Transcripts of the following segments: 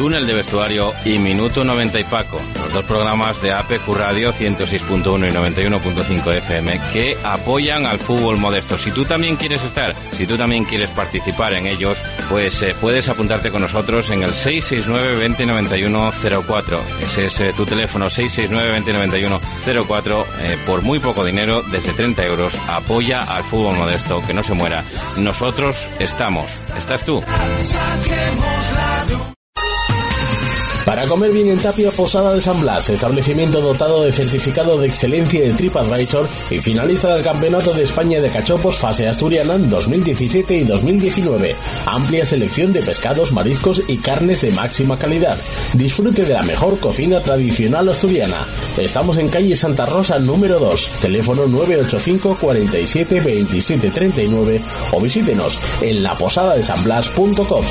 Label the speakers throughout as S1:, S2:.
S1: Túnel de Vestuario y Minuto 90 y Paco, los dos programas de APQ Radio 106.1 y 91.5 FM que apoyan al fútbol modesto. Si tú también quieres estar, si tú también quieres participar en ellos, pues eh, puedes apuntarte con nosotros en el 669 2091 04. Ese es eh, tu teléfono 669 2091 04 eh, por muy poco dinero, desde 30 euros. Apoya al fútbol modesto, que no se muera. Nosotros estamos. ¿Estás tú?
S2: Para comer bien en Tapia Posada de San Blas, establecimiento dotado de certificado de excelencia de TripAdvisor y finalista del Campeonato de España de Cachopos fase asturiana en 2017 y 2019. Amplia selección de pescados, mariscos y carnes de máxima calidad. Disfrute de la mejor cocina tradicional asturiana. Estamos en calle Santa Rosa número 2, teléfono 985 47 27 39 o visítenos en laposadadesanblas.com.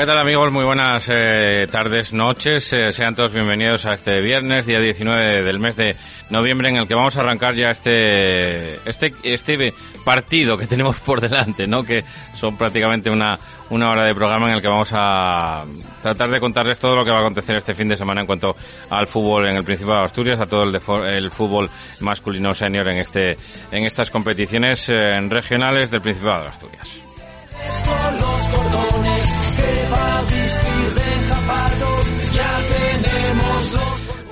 S1: ¿Qué tal amigos? Muy buenas eh, tardes, noches. Eh, sean todos bienvenidos a este viernes, día 19 del mes de noviembre, en el que vamos a arrancar ya este, este, este partido que tenemos por delante, ¿no? Que son prácticamente una, una hora de programa en el que vamos a tratar de contarles todo lo que va a acontecer este fin de semana en cuanto al fútbol en el Principado de Asturias, a todo el, el fútbol masculino senior en este, en estas competiciones eh, regionales del Principado de Asturias.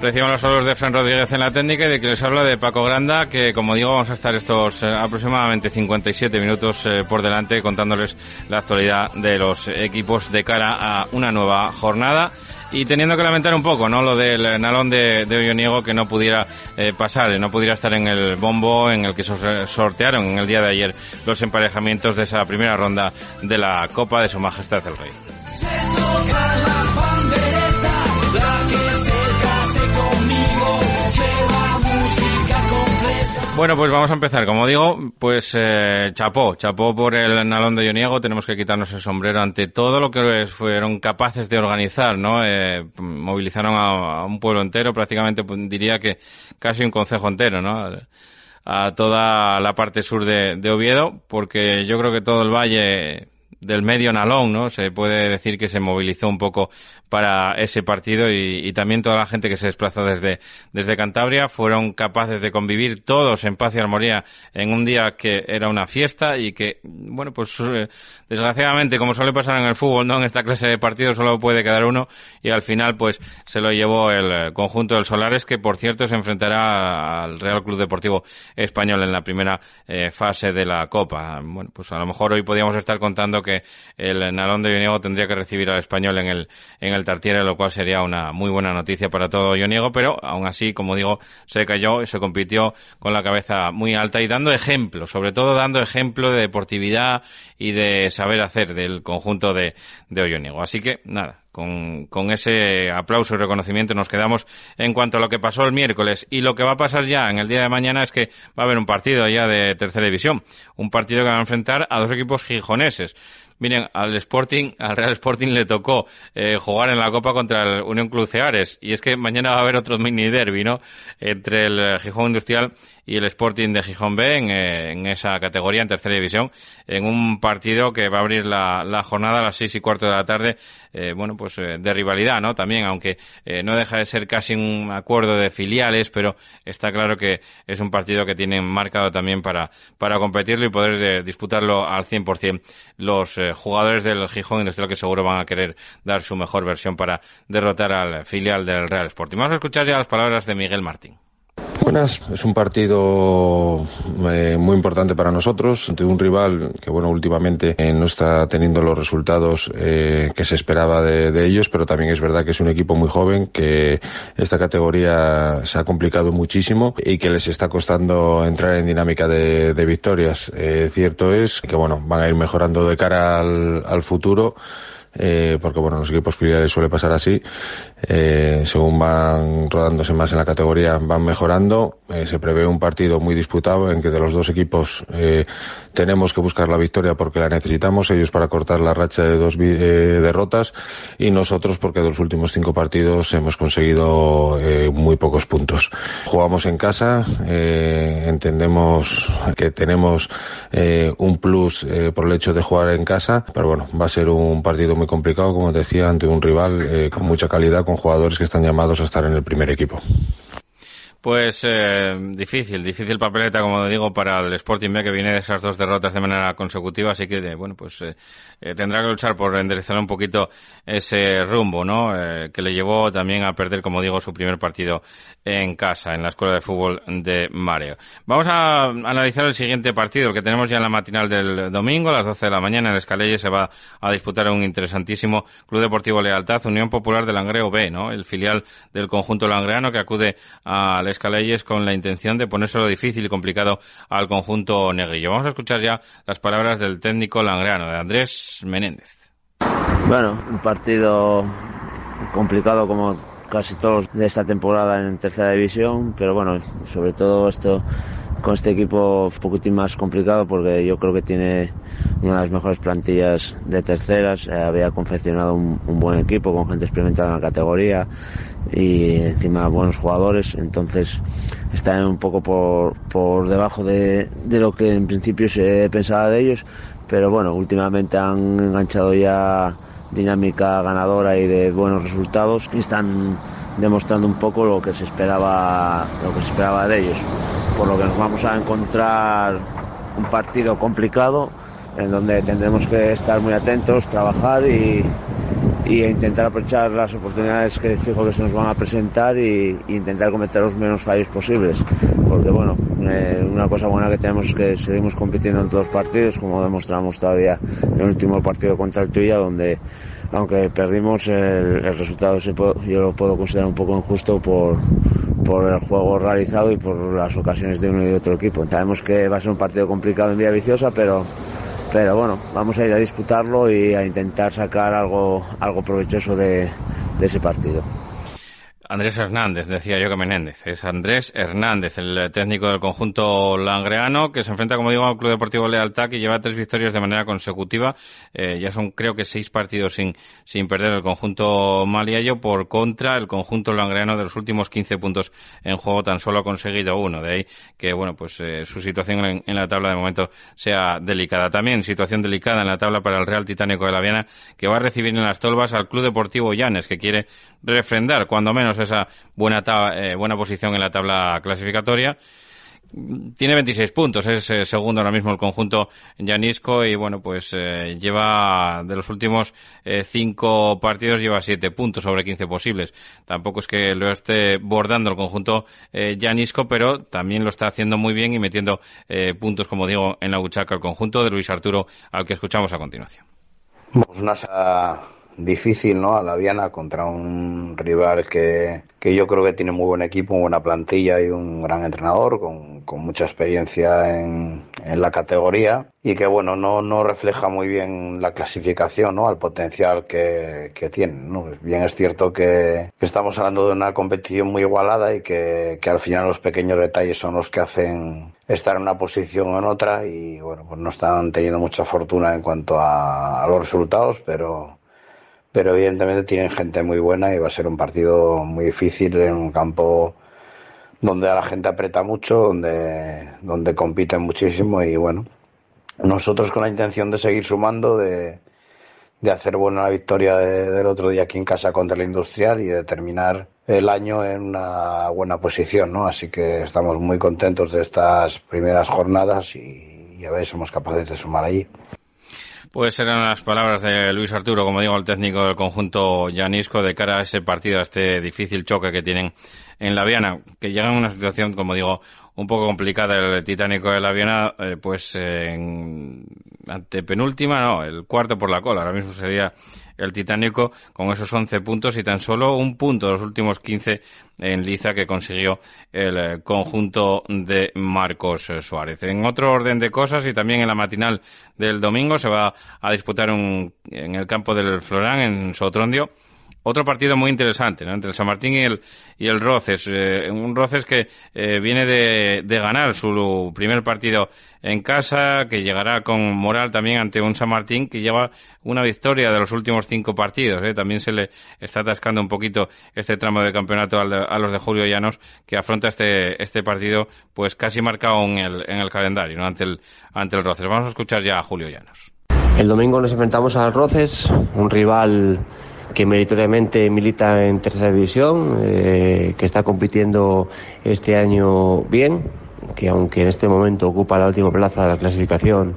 S1: Recibimos los saludos de Fran Rodríguez en la técnica y de que les habla de Paco Granda, que como digo vamos a estar estos eh, aproximadamente 57 minutos eh, por delante contándoles la actualidad de los equipos de cara a una nueva jornada y teniendo que lamentar un poco, ¿no? Lo del Nalón de, de Olloniego que no pudiera eh, pasar, no pudiera estar en el bombo en el que sortearon en el día de ayer los emparejamientos de esa primera ronda de la Copa de Su Majestad el Rey. Bueno, pues vamos a empezar. Como digo, pues eh, chapó, chapó por el nalón de Ioniego. Tenemos que quitarnos el sombrero ante todo lo que fueron capaces de organizar, ¿no? Eh, movilizaron a, un pueblo entero, prácticamente pues, diría que casi un concejo entero, ¿no? A toda la parte sur de, de Oviedo, porque yo creo que todo el valle del medio Nalón, ¿no? Se puede decir que se movilizó un poco para ese partido y, también toda la gente que se desplazó desde, desde Cantabria fueron capaces de convivir todos en paz y armonía en un día que era una fiesta y que, bueno, pues eh, desgraciadamente, como suele pasar en el fútbol, ¿no? En esta clase de partidos solo puede quedar uno y al final, pues, se lo llevó el conjunto del Solares, que por cierto se enfrentará al Real Club Deportivo Español en la primera eh, fase de la Copa. Bueno, pues a lo mejor hoy podríamos estar contando que el Nalón de Vinego tendría que recibir al Español en el el Tartiere, lo cual sería una muy buena noticia para todo Ioniego, pero aún así, como digo, se cayó y se compitió con la cabeza muy alta y dando ejemplo, sobre todo dando ejemplo de deportividad y de saber hacer del conjunto de, de Olloniego. Así que, nada, con, con, ese aplauso y reconocimiento nos quedamos en cuanto a lo que pasó el miércoles. Y lo que va a pasar ya en el día de mañana es que va a haber un partido ya de tercera división. Un partido que va a enfrentar a dos equipos gijoneses. Miren, al Sporting, al Real Sporting le tocó eh, jugar en la Copa contra el Unión Club Ceares. Y es que mañana va a haber otro mini derby, ¿no? Entre el Gijón Industrial y el Sporting de Gijón B en, eh, en esa categoría, en tercera división, en un partido que va a abrir la, la jornada a las seis y cuarto de la tarde, eh, bueno, pues eh, de rivalidad, ¿no? También, aunque eh, no deja de ser casi un acuerdo de filiales, pero está claro que es un partido que tienen marcado también para, para competirlo y poder eh, disputarlo al 100% los jugadores del Gijón Industrial que seguro van a querer dar su mejor versión para derrotar al filial del Real Sporting. Vamos a escuchar ya las palabras de Miguel Martín
S3: Buenas, es un partido eh, muy importante para nosotros ante un rival que, bueno, últimamente eh, no está teniendo los resultados eh, que se esperaba de, ellos, pero también es verdad que es un equipo muy joven, que esta categoría se ha complicado muchísimo y que les está costando entrar en dinámica de, victorias. cierto es que, bueno, van a ir mejorando de cara al, al futuro eh, porque bueno, los equipos filiales suele pasar así, eh, según van rodándose más en la categoría, van mejorando, eh, se prevé un partido muy disputado en que de los dos equipos eh, tenemos que buscar la victoria porque la necesitamos, ellos para cortar la racha de dos eh, derrotas y nosotros porque de los últimos cinco partidos hemos conseguido muy pocos puntos. Jugamos en casa, entendemos que tenemos un plus por el hecho de jugar en casa, pero bueno, va a ser un partido muy complicado, como decía, ante un rival eh, con mucha calidad, con jugadores que están llamados a estar en el primer equipo.
S1: Pues eh, difícil, difícil papeleta, como digo, para el Sporting B que viene de esas dos derrotas de manera consecutiva, así que, bueno, pues eh, eh, tendrá que luchar por enderezar un poquito ese rumbo, ¿no? que le llevó también a perder, como digo, su primer partido en casa, en la Escuela de Fútbol de Mareo. Vamos a analizar el siguiente partido, que tenemos ya en la matinal del domingo, a las 12 de la mañana, en el Escalelle se va a disputar un interesantísimo Club Deportivo Lealtad, Unión Popular del Langreo B, ¿no? El filial del conjunto langreano que acude al Escaleyes con la intención de ponérselo difícil y complicado al conjunto negrillo. Vamos a escuchar ya las palabras del técnico langreano, de Andrés Menéndez.
S4: Bueno, un partido complicado como casi todos de esta temporada en tercera división, pero bueno, sobre todo esto con este equipo un poquitín más complicado porque yo creo que tiene una de las mejores plantillas de terceras, eh, había confeccionado un, buen equipo con gente experimentada en la categoría y encima buenos jugadores, entonces está un poco por, por debajo de, de lo que en principio se pensaba de ellos, pero bueno, últimamente han enganchado ya dinámica ganadora y de buenos resultados y están demostrando un poco lo que se esperaba lo que se esperaba de ellos. Por lo que nos vamos a encontrar un partido complicado en donde tendremos que estar muy atentos trabajar y, y intentar aprovechar las oportunidades que fijo que se nos van a presentar y, intentar cometer los menos fallos posibles. Porque bueno, eh, una cosa buena que tenemos es que seguimos compitiendo en todos los partidos, como demostramos todavía en el último partido contra el Tuya, donde aunque perdimos el, resultado yo lo puedo considerar un poco injusto por, por el juego realizado y por las ocasiones de uno y de otro equipo. Sabemos que va a ser un partido complicado en Vía Viciosa, pero pero bueno, vamos a ir a disputarlo y a intentar sacar algo, algo provechoso de, de ese partido.
S1: Andrés Hernández, decía yo que Menéndez. Es Andrés Hernández, el técnico del conjunto langreano, que se enfrenta, como digo, al Club Deportivo Lealtad, que lleva tres victorias de manera consecutiva. Eh, ya son, creo que, seis partidos sin, sin perder el conjunto maliayo. Por contra, el conjunto langreano de los últimos 15 puntos en juego tan solo ha conseguido uno. De ahí que, bueno, pues eh, su situación en, en, la tabla de momento sea delicada. También situación delicada en la tabla para el Real Titánico de la Viana, que va a recibir en las tolvas al Club Deportivo Llanes, que quiere refrendar, cuando menos, esa buena, eh, buena posición en la tabla clasificatoria. Tiene 26 puntos, es eh, segundo ahora mismo el conjunto Janisco y bueno, pues eh, lleva de los últimos cinco partidos lleva siete puntos sobre 15 posibles. Tampoco es que lo esté bordando el conjunto Janisco, pero también lo está haciendo muy bien y metiendo puntos, como digo, en la buchaca el conjunto de Luis Arturo, al que escuchamos a continuación.
S5: Pues difícil, ¿no? A la Diana contra un rival que, que yo creo que tiene muy buen equipo, muy buena plantilla y un gran entrenador con, con mucha experiencia en, en, la categoría y que, bueno, no, no refleja muy bien la clasificación, ¿no? Al potencial que, que tiene, ¿no? Bien es cierto que, estamos hablando de una competición muy igualada y que, que al final los pequeños detalles son los que hacen estar en una posición o en otra y, bueno, pues no están teniendo mucha fortuna en cuanto a los resultados, pero pero evidentemente tienen gente muy buena y va a ser un partido muy difícil en un campo donde a la gente aprieta mucho, donde, donde compiten muchísimo y bueno, nosotros con la intención de seguir sumando, de, de hacer buena la victoria del otro día aquí en casa contra la Industrial y de terminar el año en una buena posición, ¿no? Así que estamos muy contentos de estas primeras jornadas y, y a ver si somos capaces de sumar allí.
S1: Pues eran las palabras de Luis Arturo, como digo, el técnico del conjunto Llanisco, de cara a ese partido, a este difícil choque que tienen en la Viana, que llega en una situación, como digo, un poco complicada. El Titánico de la Viana, eh, pues en, ante penúltima, no, el cuarto por la cola, ahora mismo sería el Titánico con esos 11 puntos y tan solo un punto los últimos 15 en liza que consiguió el eh, conjunto de Marcos eh, Suárez. En otro orden de cosas y también en la matinal del domingo se va a disputar un, en el campo del Florán en Sotrondio otro partido muy interesante ¿no? entre el San Martín y el, y el Roces. Eh, un Roces que eh, viene de, de, ganar su primer partido en casa, que llegará con moral también ante un San Martín que lleva una victoria de los últimos cinco partidos. ¿eh? También se le está atascando un poquito este tramo de campeonato a los de Julio Llanos, que afronta este, este partido pues casi marcado en el, en el calendario ¿no? ante, el, ante el Roces. Vamos a escuchar ya a Julio Llanos.
S6: El domingo nos enfrentamos al Roces, un rival que meritoriamente milita en tercera división, eh, que está compitiendo este año bien, que aunque en este momento ocupa la última plaza de la clasificación,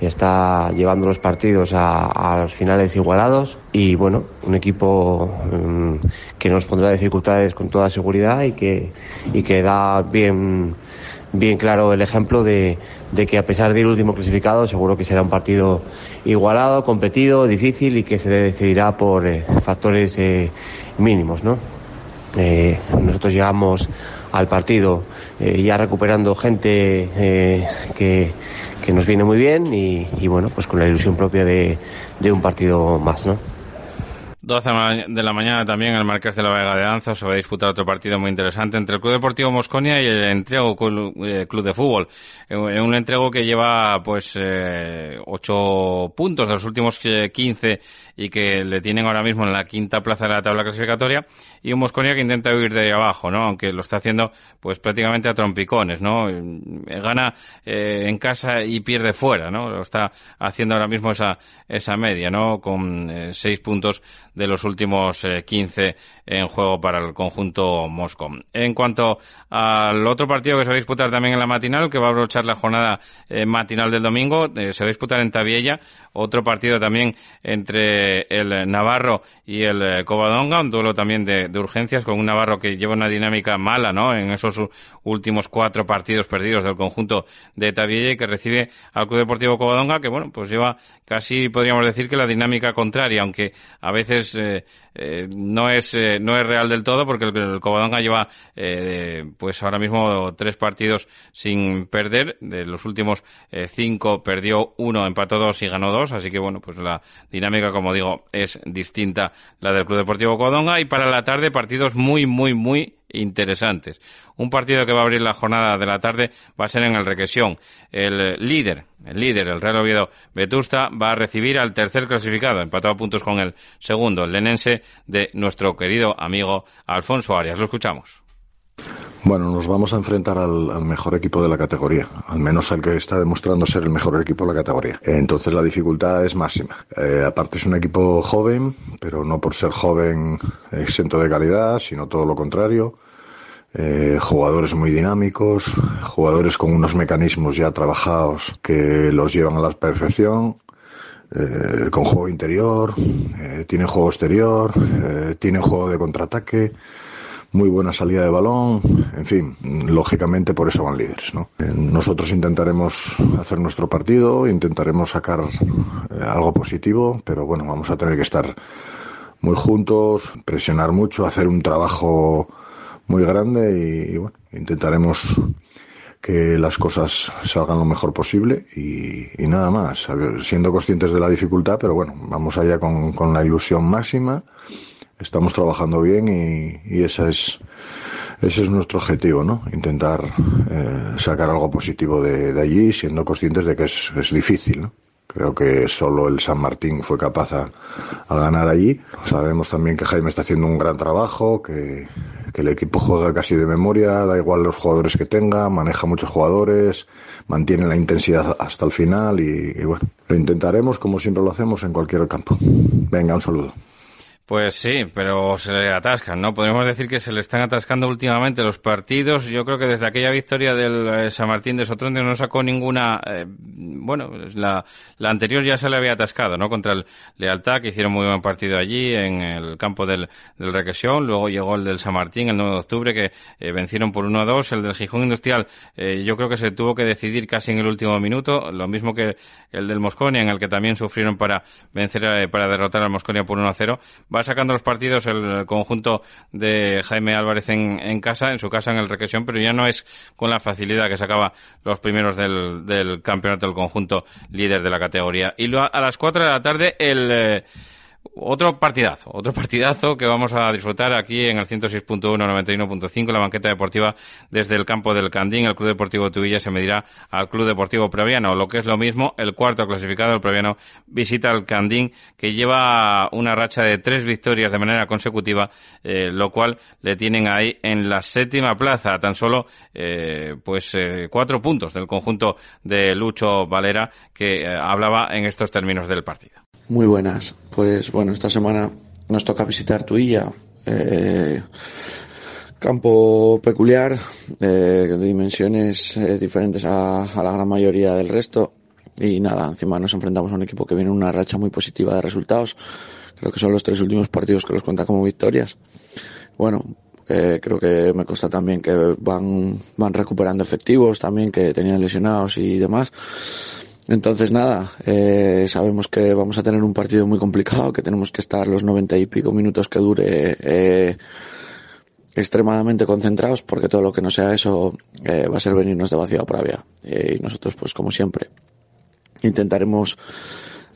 S6: está llevando los partidos a, los finales igualados. Y bueno, un equipo mm, que nos pondrá dificultades con toda seguridad y que, y que da bien bien claro el ejemplo de, de, que a pesar de ir último clasificado, seguro que será un partido igualado, competido, difícil y que se decidirá por eh, factores eh, mínimos, ¿no? Eh, nosotros llegamos al partido eh, ya recuperando gente que, que, nos viene muy bien y, y, bueno, pues con la ilusión propia de, de un partido más, ¿no?
S1: 12 de la mañana también el Marqués de la Vega de Danza se va a disputar otro partido muy interesante entre el Club Deportivo Mosconia y el Entrego eh, Club de Fútbol. Un entrego que lleva pues eh, ocho puntos de los últimos 15 y que le tienen ahora mismo en la quinta plaza de la tabla clasificatoria y un Mosconia que intenta huir de ahí abajo, ¿no? Aunque lo está haciendo pues prácticamente a trompicones, ¿no? Gana eh, en casa y pierde fuera, ¿no? Lo está haciendo ahora mismo esa, esa media, ¿no? Con eh, puntos de los últimos eh, 15 en juego para el conjunto Moscú. En cuanto al otro partido que se va a disputar también en la matinal, que va a abrochar la jornada eh, matinal del domingo, eh, se va a disputar en Tabiella, otro partido también entre el Navarro y el eh, Covadonga, un duelo también de, de, urgencias con un Navarro que lleva una dinámica mala, ¿no? En esos últimos cuatro partidos perdidos del conjunto de Tabiella y que recibe al Club Deportivo Covadonga, que bueno, pues lleva casi podríamos decir que la dinámica contraria, aunque a veces eh, eh, no es eh, no es real del todo porque el, el Covadonga lleva eh, pues ahora mismo tres partidos sin perder. De los últimos cinco perdió uno empató dos y ganó dos. Así que bueno pues la dinámica como digo es distinta la del Club Deportivo Covadonga. Y para la tarde partidos muy muy muy interesantes. Un partido que va a abrir la jornada de la tarde va a ser en el Requesión. El líder, el líder, el Real Oviedo Vetusta, va a recibir al tercer clasificado, empatado a puntos con el segundo, el lenense de nuestro querido amigo Alfonso Arias. Lo escuchamos.
S7: Bueno, nos vamos a enfrentar al, al, mejor equipo de la categoría, al menos al que está demostrando ser el mejor equipo de la categoría. Entonces la dificultad es máxima. Eh, aparte es un equipo joven, pero no por ser joven exento de calidad, sino todo lo contrario. Eh, jugadores muy dinámicos, jugadores con unos mecanismos ya trabajados que los llevan a la perfección, eh, con juego interior, eh, tienen juego exterior, eh, tienen juego de contraataque, muy buena salida de balón, en fin, lógicamente por eso van líderes, ¿no? Eh, nosotros intentaremos hacer nuestro partido, intentaremos sacar eh, algo positivo, pero bueno, vamos a tener que estar muy juntos, presionar mucho, hacer un trabajo muy grande y, bueno, intentaremos que las cosas salgan lo mejor posible y, nada más, siendo conscientes de la dificultad, pero bueno, vamos allá con la ilusión máxima, estamos trabajando bien y, y esa es, ese es nuestro objetivo, ¿no? Intentar eh, sacar algo positivo de, allí, siendo conscientes de que es, es difícil, ¿no? Creo que solo el San Martín fue capaz a, ganar allí. Sabemos también que Jaime está haciendo un gran trabajo, que, que, el equipo juega casi de memoria, da igual los jugadores que tenga, maneja muchos jugadores, mantiene la intensidad hasta el final y bueno, lo intentaremos como siempre lo hacemos en cualquier campo. Venga, un saludo.
S1: Pues sí, pero se le atascan, ¿no? Podríamos decir que se le están atascando últimamente los partidos. Yo creo que desde aquella victoria del eh, San Martín de Sotronte no sacó ninguna. Eh, bueno, la, la anterior ya se le había atascado, ¿no? Contra el Lealtad, que hicieron muy buen partido allí en el campo del, del Requesión. Luego llegó el del San Martín el 9 de octubre, que eh, vencieron por 1 a 2. El del Gijón Industrial, yo creo que se tuvo que decidir casi en el último minuto. Lo mismo que el del Mosconia, en el que también sufrieron para vencer, para derrotar al Mosconia por 1 a 0 va sacando los partidos el conjunto de Jaime Álvarez en, casa, en su casa en el Requesión, pero ya no es con la facilidad que sacaba los primeros del, del campeonato del conjunto líder de la categoría. Y a las 4 de la tarde el... Eh, otro partidazo, otro partidazo que vamos a disfrutar aquí en el 106.1, 91.5, la banqueta deportiva desde el campo del Candín. El Club Deportivo Tubilla se medirá al Club Deportivo Previano, lo que es lo mismo, el cuarto clasificado, el Previano, visita al Candín, que lleva una racha de tres victorias de manera consecutiva, eh, lo cual le tienen ahí en la séptima plaza, tan solo eh, pues eh, cuatro puntos del conjunto de Lucho Valera, que hablaba en estos términos del partido.
S8: Muy buenas. Pues bueno, esta semana nos toca visitar Tuilla. Eh, campo peculiar, eh, de dimensiones eh, diferentes a, la gran mayoría del resto. Y nada, encima nos enfrentamos a un equipo que viene en una racha muy positiva de resultados. Creo que son los tres últimos partidos que los cuenta como victorias. Bueno, eh, creo que me consta también que van, van recuperando efectivos también que tenían lesionados y demás. Entonces nada, eh, sabemos que vamos a tener un partido muy complicado, que tenemos que estar los noventa y pico minutos que dure eh, extremadamente concentrados, porque todo lo que no sea eso eh, va a ser venirnos de vacío a vía. y nosotros, pues como siempre, intentaremos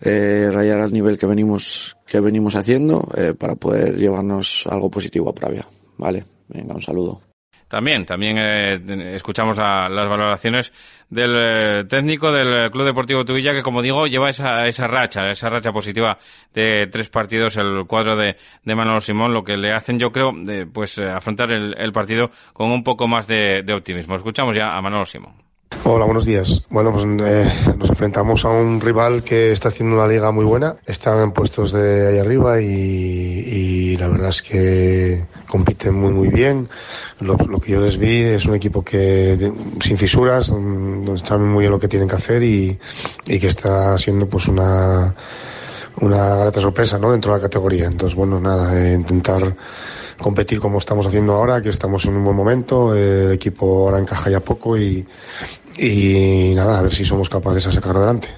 S8: rayar al nivel que venimos que venimos haciendo para poder llevarnos algo positivo a Pravia. Vale, venga, un saludo.
S1: También, también eh, escuchamos las valoraciones del eh, técnico del Club Deportivo Tubilla que, como digo, lleva esa, esa racha, esa racha positiva de tres partidos, el cuadro de, de Manolo Simón, lo que le hacen, yo creo, de, pues eh, afrontar el, el, partido con un poco más de, de optimismo. Escuchamos ya a Manolo Simón.
S9: Hola, buenos días. Bueno, pues eh, nos enfrentamos a un rival que está haciendo una liga muy buena. Están en puestos de ahí arriba y, la verdad es que compiten muy muy bien. Lo, que yo les vi es un equipo que sin fisuras, donde saben muy bien lo que tienen que hacer y, y que está siendo pues una una grata sorpresa ¿no? dentro de la categoría. Entonces, bueno, nada, eh, intentar competir como estamos haciendo ahora, que estamos en un buen momento, el equipo ahora encaja ya poco y, y nada, a ver si somos capaces de sacar adelante.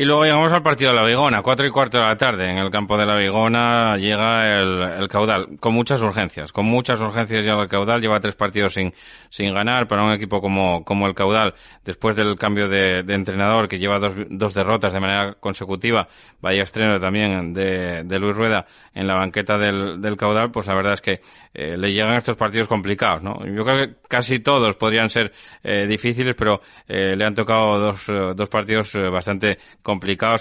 S1: Y luego llegamos al partido de la Vigona, cuatro y cuarto de la tarde. En el campo de la Vigona llega el, caudal, con muchas urgencias, con muchas urgencias llega el caudal. Lleva tres partidos sin, sin ganar para un equipo como, como el caudal, después del cambio de, entrenador que lleva dos, dos, derrotas de manera consecutiva. Vaya estreno también de, de Luis Rueda en la banqueta del, caudal, pues la verdad es que eh, le llegan estos partidos complicados, ¿no? Yo creo que casi todos podrían ser eh, difíciles, pero eh, le han tocado dos, dos partidos bastante complicados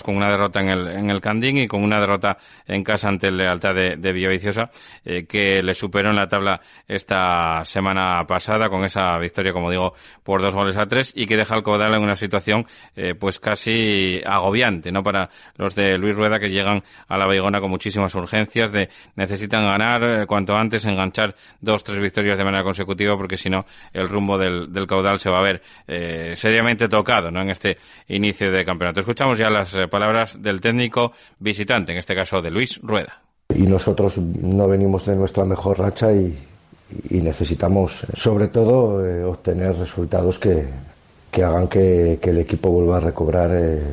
S1: con una derrota en el, en el Candín y con una derrota en casa ante el Lealtad de, de Villaviciosa, eh, que le superó en la tabla esta semana pasada con esa victoria, como digo, por dos goles a tres y que deja al Caudal en una situación eh, pues casi agobiante, ¿no? Para los de Luis Rueda que llegan a la Baigona con muchísimas urgencias de necesitan ganar eh, cuanto antes, enganchar dos, tres victorias de manera consecutiva porque si no el rumbo del, del Caudal se va a ver eh, seriamente tocado, ¿no? En este inicio de campeonato. Escuchamos ya las eh, palabras del técnico visitante, en este caso de Luis Rueda.
S10: Y nosotros no venimos de nuestra mejor racha y, necesitamos, sobre todo, eh, obtener resultados que, hagan que, el equipo vuelva a recobrar eh,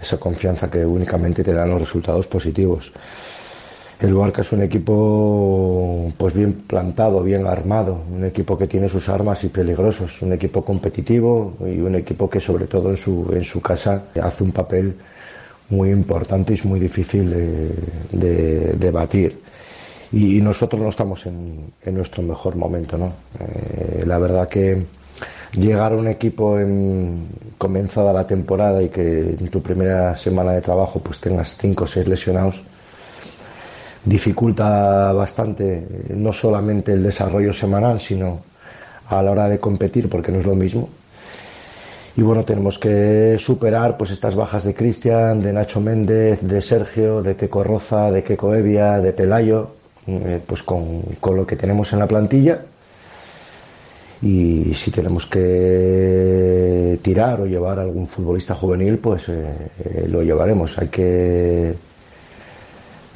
S10: esa confianza que únicamente te dan los resultados positivos. El Barca es un equipo pues bien plantado, bien armado, un equipo que tiene sus armas y peligrosos, un equipo competitivo y un equipo que sobre todo en su, en su casa hace un papel muy importante y es muy difícil de, batir. Y, nosotros no estamos en, nuestro mejor momento, ¿no? Eh, la verdad que llegar a un equipo en comenzada la temporada y que en tu primera semana de trabajo pues tengas cinco o seis lesionados dificulta bastante no solamente el desarrollo semanal, sino a la hora de competir, porque no es lo mismo. y bueno, tenemos que superar pues estas bajas de Cristian, de Nacho Méndez, de Sergio, de Keco Roza, de Keco Evia, de Pelayo, eh, pues con, con, lo que tenemos en la plantilla. Y si tenemos que tirar o llevar a algún futbolista juvenil, pues eh, eh, lo llevaremos. Hay que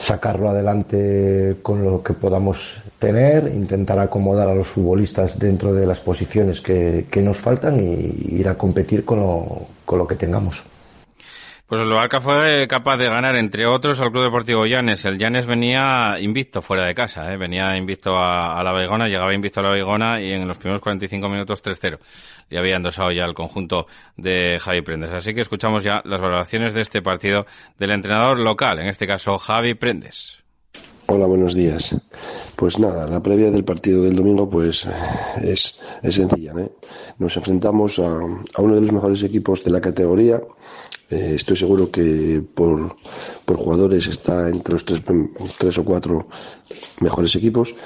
S10: sacarlo adelante con lo que podamos tener, intentar acomodar a los futbolistas dentro de las posiciones que, que nos faltan y ir a competir con lo, con lo que tengamos.
S1: Pues el Barca fue capaz de ganar, entre otros, al Club Deportivo Llanes. El Llanes venía invicto fuera de casa, ¿eh? venía invicto a, la Beigona, llegaba invicto a la Beigona y en los primeros 45 minutos 3-0. Y había endosado ya el conjunto de Javi Prendes. Así que escuchamos ya las valoraciones de este partido del entrenador local, en este caso Javi Prendes.
S11: Hola, buenos días. Pues nada, la previa del partido del domingo pues es, es sencilla. ¿eh? Nos enfrentamos a uno de los mejores equipos de la categoría eh, estoy seguro que por, por, jugadores está entre los tres, tres o cuatro mejores equipos,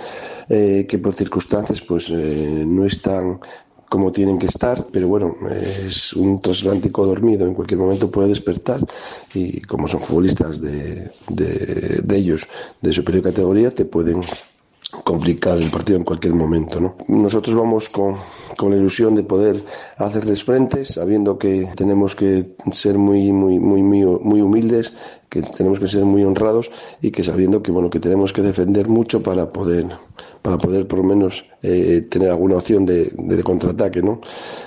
S11: eh, que por circunstancias pues eh, no están como tienen que estar, pero bueno, es un transatlántico dormido, en cualquier momento puede despertar y como son futbolistas de, de, de ellos de superior categoría, te pueden complicar el partido en cualquier momento. ¿no? Nosotros vamos con, con, la ilusión de poder hacerles frente, sabiendo que tenemos que ser muy, muy, muy, muy, humildes, que tenemos que ser muy honrados y que sabiendo que bueno que tenemos que defender mucho para poder para poder por lo menos eh, tener alguna opción de, de, de, contraataque, ¿no?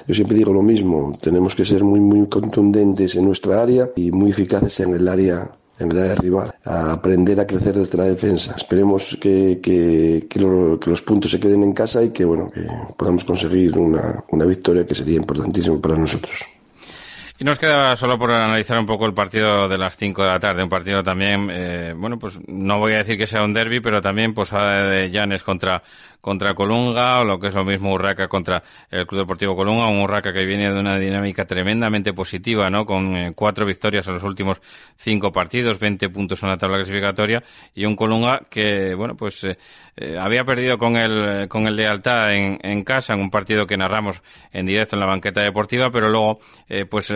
S11: Yo siempre digo lo mismo, tenemos que ser muy muy contundentes en nuestra área y muy eficaces en el área en vez de rival, a aprender a crecer desde la defensa. Esperemos que, que, que, lo, que, los puntos se queden en casa y que, bueno, que podamos conseguir una, una victoria que sería importantísima para nosotros.
S1: Y nos queda solo por analizar un poco el partido de las 5 de la tarde, un partido también, eh, bueno, pues no voy a decir que sea un derby, pero también pues de Llanes contra contra Colunga, o lo que es lo mismo Urraca contra el Club Deportivo Colunga, un Urraca que viene de una dinámica tremendamente positiva, ¿no? Con eh, cuatro victorias en los últimos cinco partidos, 20 puntos en la tabla clasificatoria, y un Colunga que, bueno, pues eh, eh, había perdido con el, con el Lealtad en, en casa, en un partido que narramos en directo en la banqueta deportiva, pero luego, pues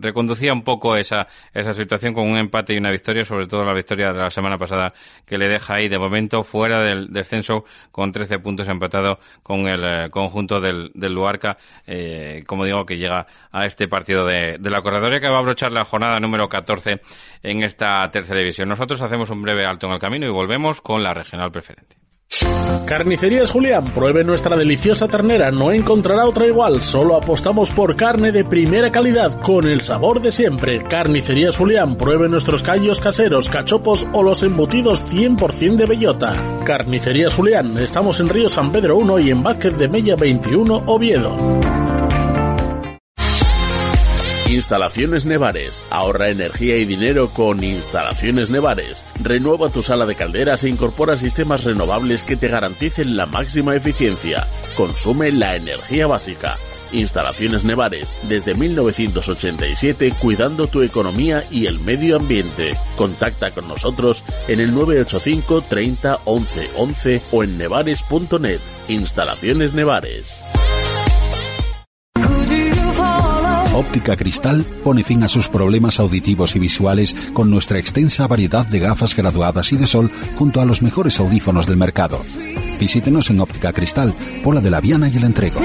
S1: reconducía un poco esa, esa situación con un empate y una victoria, sobre todo la victoria de la semana pasada que le deja ahí de momento fuera del descenso con 13 puntos empatado con el eh, conjunto del, del Luarca, eh, como digo, que llega a este partido de, de la corredoria que va a abrochar la jornada número 14 en esta tercera división. Nosotros hacemos un breve alto en el camino y volvemos con la regional preferente.
S2: Carnicerías Julián, pruebe nuestra deliciosa ternera, no encontrará otra igual, solo apostamos por carne de primera calidad, con el sabor de siempre. Carnicerías Julián, pruebe nuestros callos caseros, cachopos o los embutidos 100% de bellota. Carnicerías Julián, estamos en Río San Pedro 1 y en Vázquez de Mella 21, Oviedo.
S12: Instalaciones Nevares. Ahorra energía y dinero con Instalaciones Nevares. Renueva tu sala de calderas e incorpora sistemas renovables que te garanticen la máxima eficiencia. Consume la energía básica. Instalaciones Nevares, desde 1987 cuidando tu economía y el medio ambiente. Contacta con nosotros en el 985 30 11 11 o en nevares.net. Instalaciones Nevares.
S13: Óptica Cristal pone fin a sus problemas auditivos y visuales con nuestra extensa variedad de gafas graduadas y de sol junto a los mejores audífonos del mercado. Visítenos en Óptica Cristal, Pola de la Viana y el Entrego.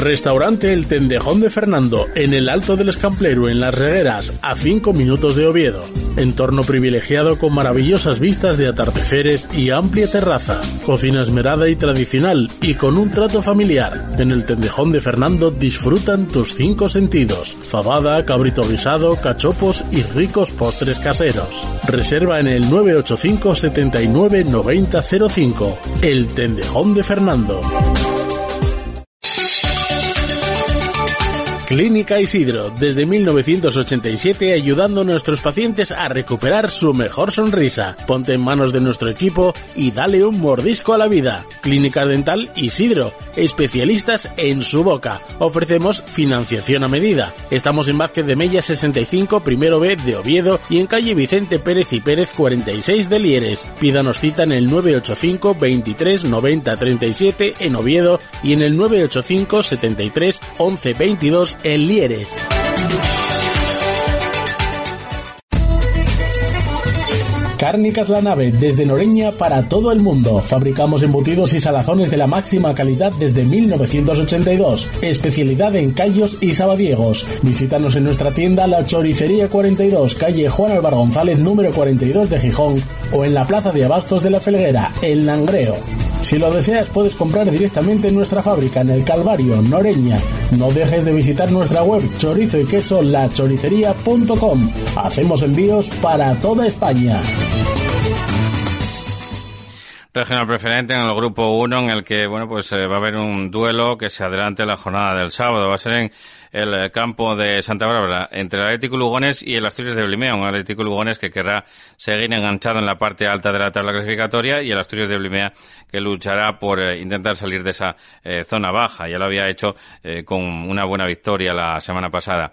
S2: Restaurante El Tendejón de Fernando, en el Alto del Escamplero, en Las Regueras, a 5 minutos de Oviedo. Entorno privilegiado con maravillosas vistas de atardeceres y amplia terraza. Cocina esmerada y tradicional y con un trato familiar. En el Tendejón de Fernando disfrutan tus cinco sentidos. Fabada, cabrito guisado, cachopos y ricos postres caseros. Reserva en el 985 79 90 05. El Tendejón de Fernando.
S12: Clínica Isidro, desde 1987 ayudando a nuestros pacientes a recuperar su mejor sonrisa. Ponte en manos de nuestro equipo y dale un mordisco a la vida. Clínica Dental Isidro, especialistas en su boca. Ofrecemos financiación a medida. Estamos en Vázquez de Mella 65, primero B de Oviedo y en calle Vicente Pérez y Pérez 46 de Lieres. Pídanos cita en el 985 23 90 37 en Oviedo y en el 985 73 11 22 en Lieres.
S2: Cárnicas La Nave, desde Noreña para todo el mundo. Fabricamos embutidos y salazones de la máxima calidad desde 1982. Especialidad en callos y sabadiegos. Visítanos en nuestra tienda La Choricería 42, calle Juan Álvaro González, número 42 de Gijón, o en la Plaza de Abastos de la Felguera, El Langreo. Si lo deseas, puedes comprar directamente en nuestra fábrica en el Calvario, Noreña. No dejes de visitar nuestra web chorizo y queso lachoricería.com. Hacemos envíos para toda España.
S1: Regional preferente en el grupo 1 en el que, bueno, pues eh, va a haber un duelo que se adelante la jornada del sábado. Va a ser en el campo de Santa Bárbara entre el Atlético Lugones y el Asturias de Blimea, un Atlético Lugones que querrá seguir enganchado en la parte alta de la tabla clasificatoria y el Asturias de Blimea que luchará por eh, intentar salir de esa eh, zona baja. Ya lo había hecho con una buena victoria la semana pasada.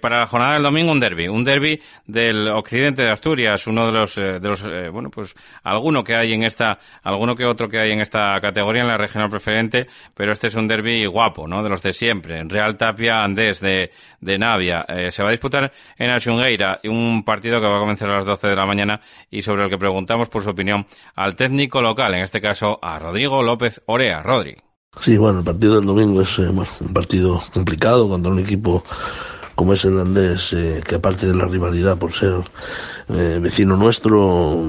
S1: para la jornada del domingo un derby, un derby del occidente de Asturias, uno de los, de los bueno, pues alguno que hay en esta, alguno que otro que hay en esta categoría en la regional preferente, pero este es un derby guapo, ¿no? De los de siempre. En Real Tapia Andés de, Navia. Eh, se va a disputar en Alxungueira un partido que va a comenzar a las 12 de la mañana y sobre el que preguntamos por su opinión al técnico local, en este caso a Rodrigo López Orea. Rodri.
S14: Sí, bueno, el partido del domingo es eh, un partido complicado contra un equipo como es el Andés, eh, que aparte de la rivalidad por ser vecino nuestro,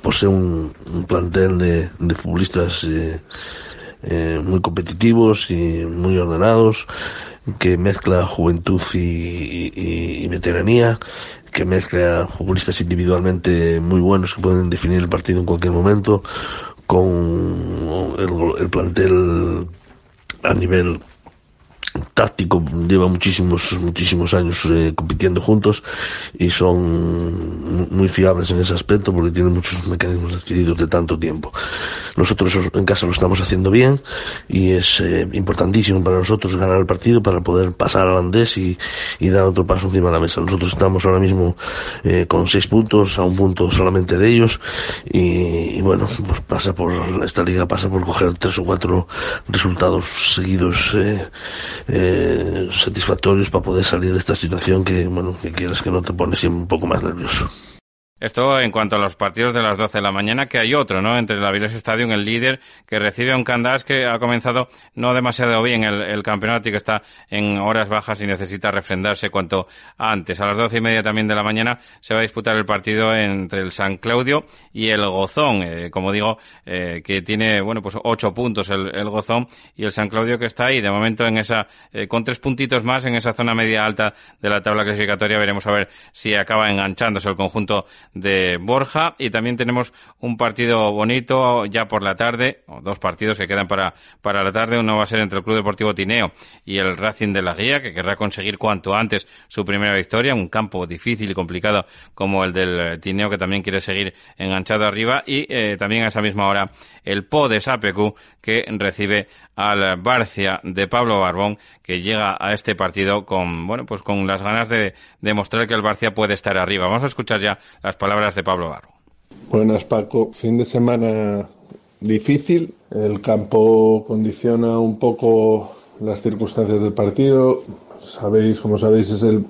S14: posee un, un plantel de, de futbolistas eh, muy competitivos y muy ordenados, que mezcla juventud y, veteranía, que mezcla futbolistas individualmente muy buenos que pueden definir el partido en cualquier momento, con el, el plantel a nivel táctico lleva muchísimos muchísimos años eh, compitiendo juntos y son muy fiables en ese aspecto porque tienen muchos mecanismos adquiridos de tanto tiempo. Nosotros en casa lo estamos haciendo bien y es eh, importantísimo para nosotros ganar el partido para poder pasar al andés y, dar otro paso encima de la mesa. Nosotros estamos ahora mismo eh, con seis puntos a un punto solamente de ellos y, bueno pues pasa por esta liga pasa por coger tres o cuatro resultados seguidos eh, satisfactorios para poder salir de esta situación que, bueno, que quieras que no te pones un poco más nervioso.
S1: Esto en cuanto a los partidos de las 12 de la mañana, que hay otro, ¿no? Entre el Avilés Stadium, el líder, que recibe a un Candás que ha comenzado no demasiado bien el, campeonato y que está en horas bajas y necesita refrendarse cuanto antes. A las doce y media también de la mañana se va a disputar el partido entre el San Claudio y el Gozón, eh, como digo, eh, que tiene, bueno, pues ocho puntos el, el, Gozón y el San Claudio que está ahí, de momento en esa, eh, con tres puntitos más en esa zona media alta de la tabla clasificatoria, veremos a ver si acaba enganchándose el conjunto de Borja y también tenemos un partido bonito ya por la tarde, o dos partidos que quedan para, para la tarde. Uno va a ser entre el Club Deportivo Tineo y el Racing de la Guía, que querrá conseguir cuanto antes su primera victoria, un campo difícil y complicado como el del Tineo, que también quiere seguir enganchado arriba. Y eh, también a esa misma hora el Po de Sapecu, que recibe al Barcia de Pablo Barbón, que llega a este partido con, bueno, pues con las ganas de demostrar que el Barcia puede estar arriba. Vamos a escuchar ya las palabras de Pablo Barro.
S15: Buenas, Paco. Fin de semana difícil. El campo condiciona un poco las circunstancias del partido. Sabéis, como sabéis, es el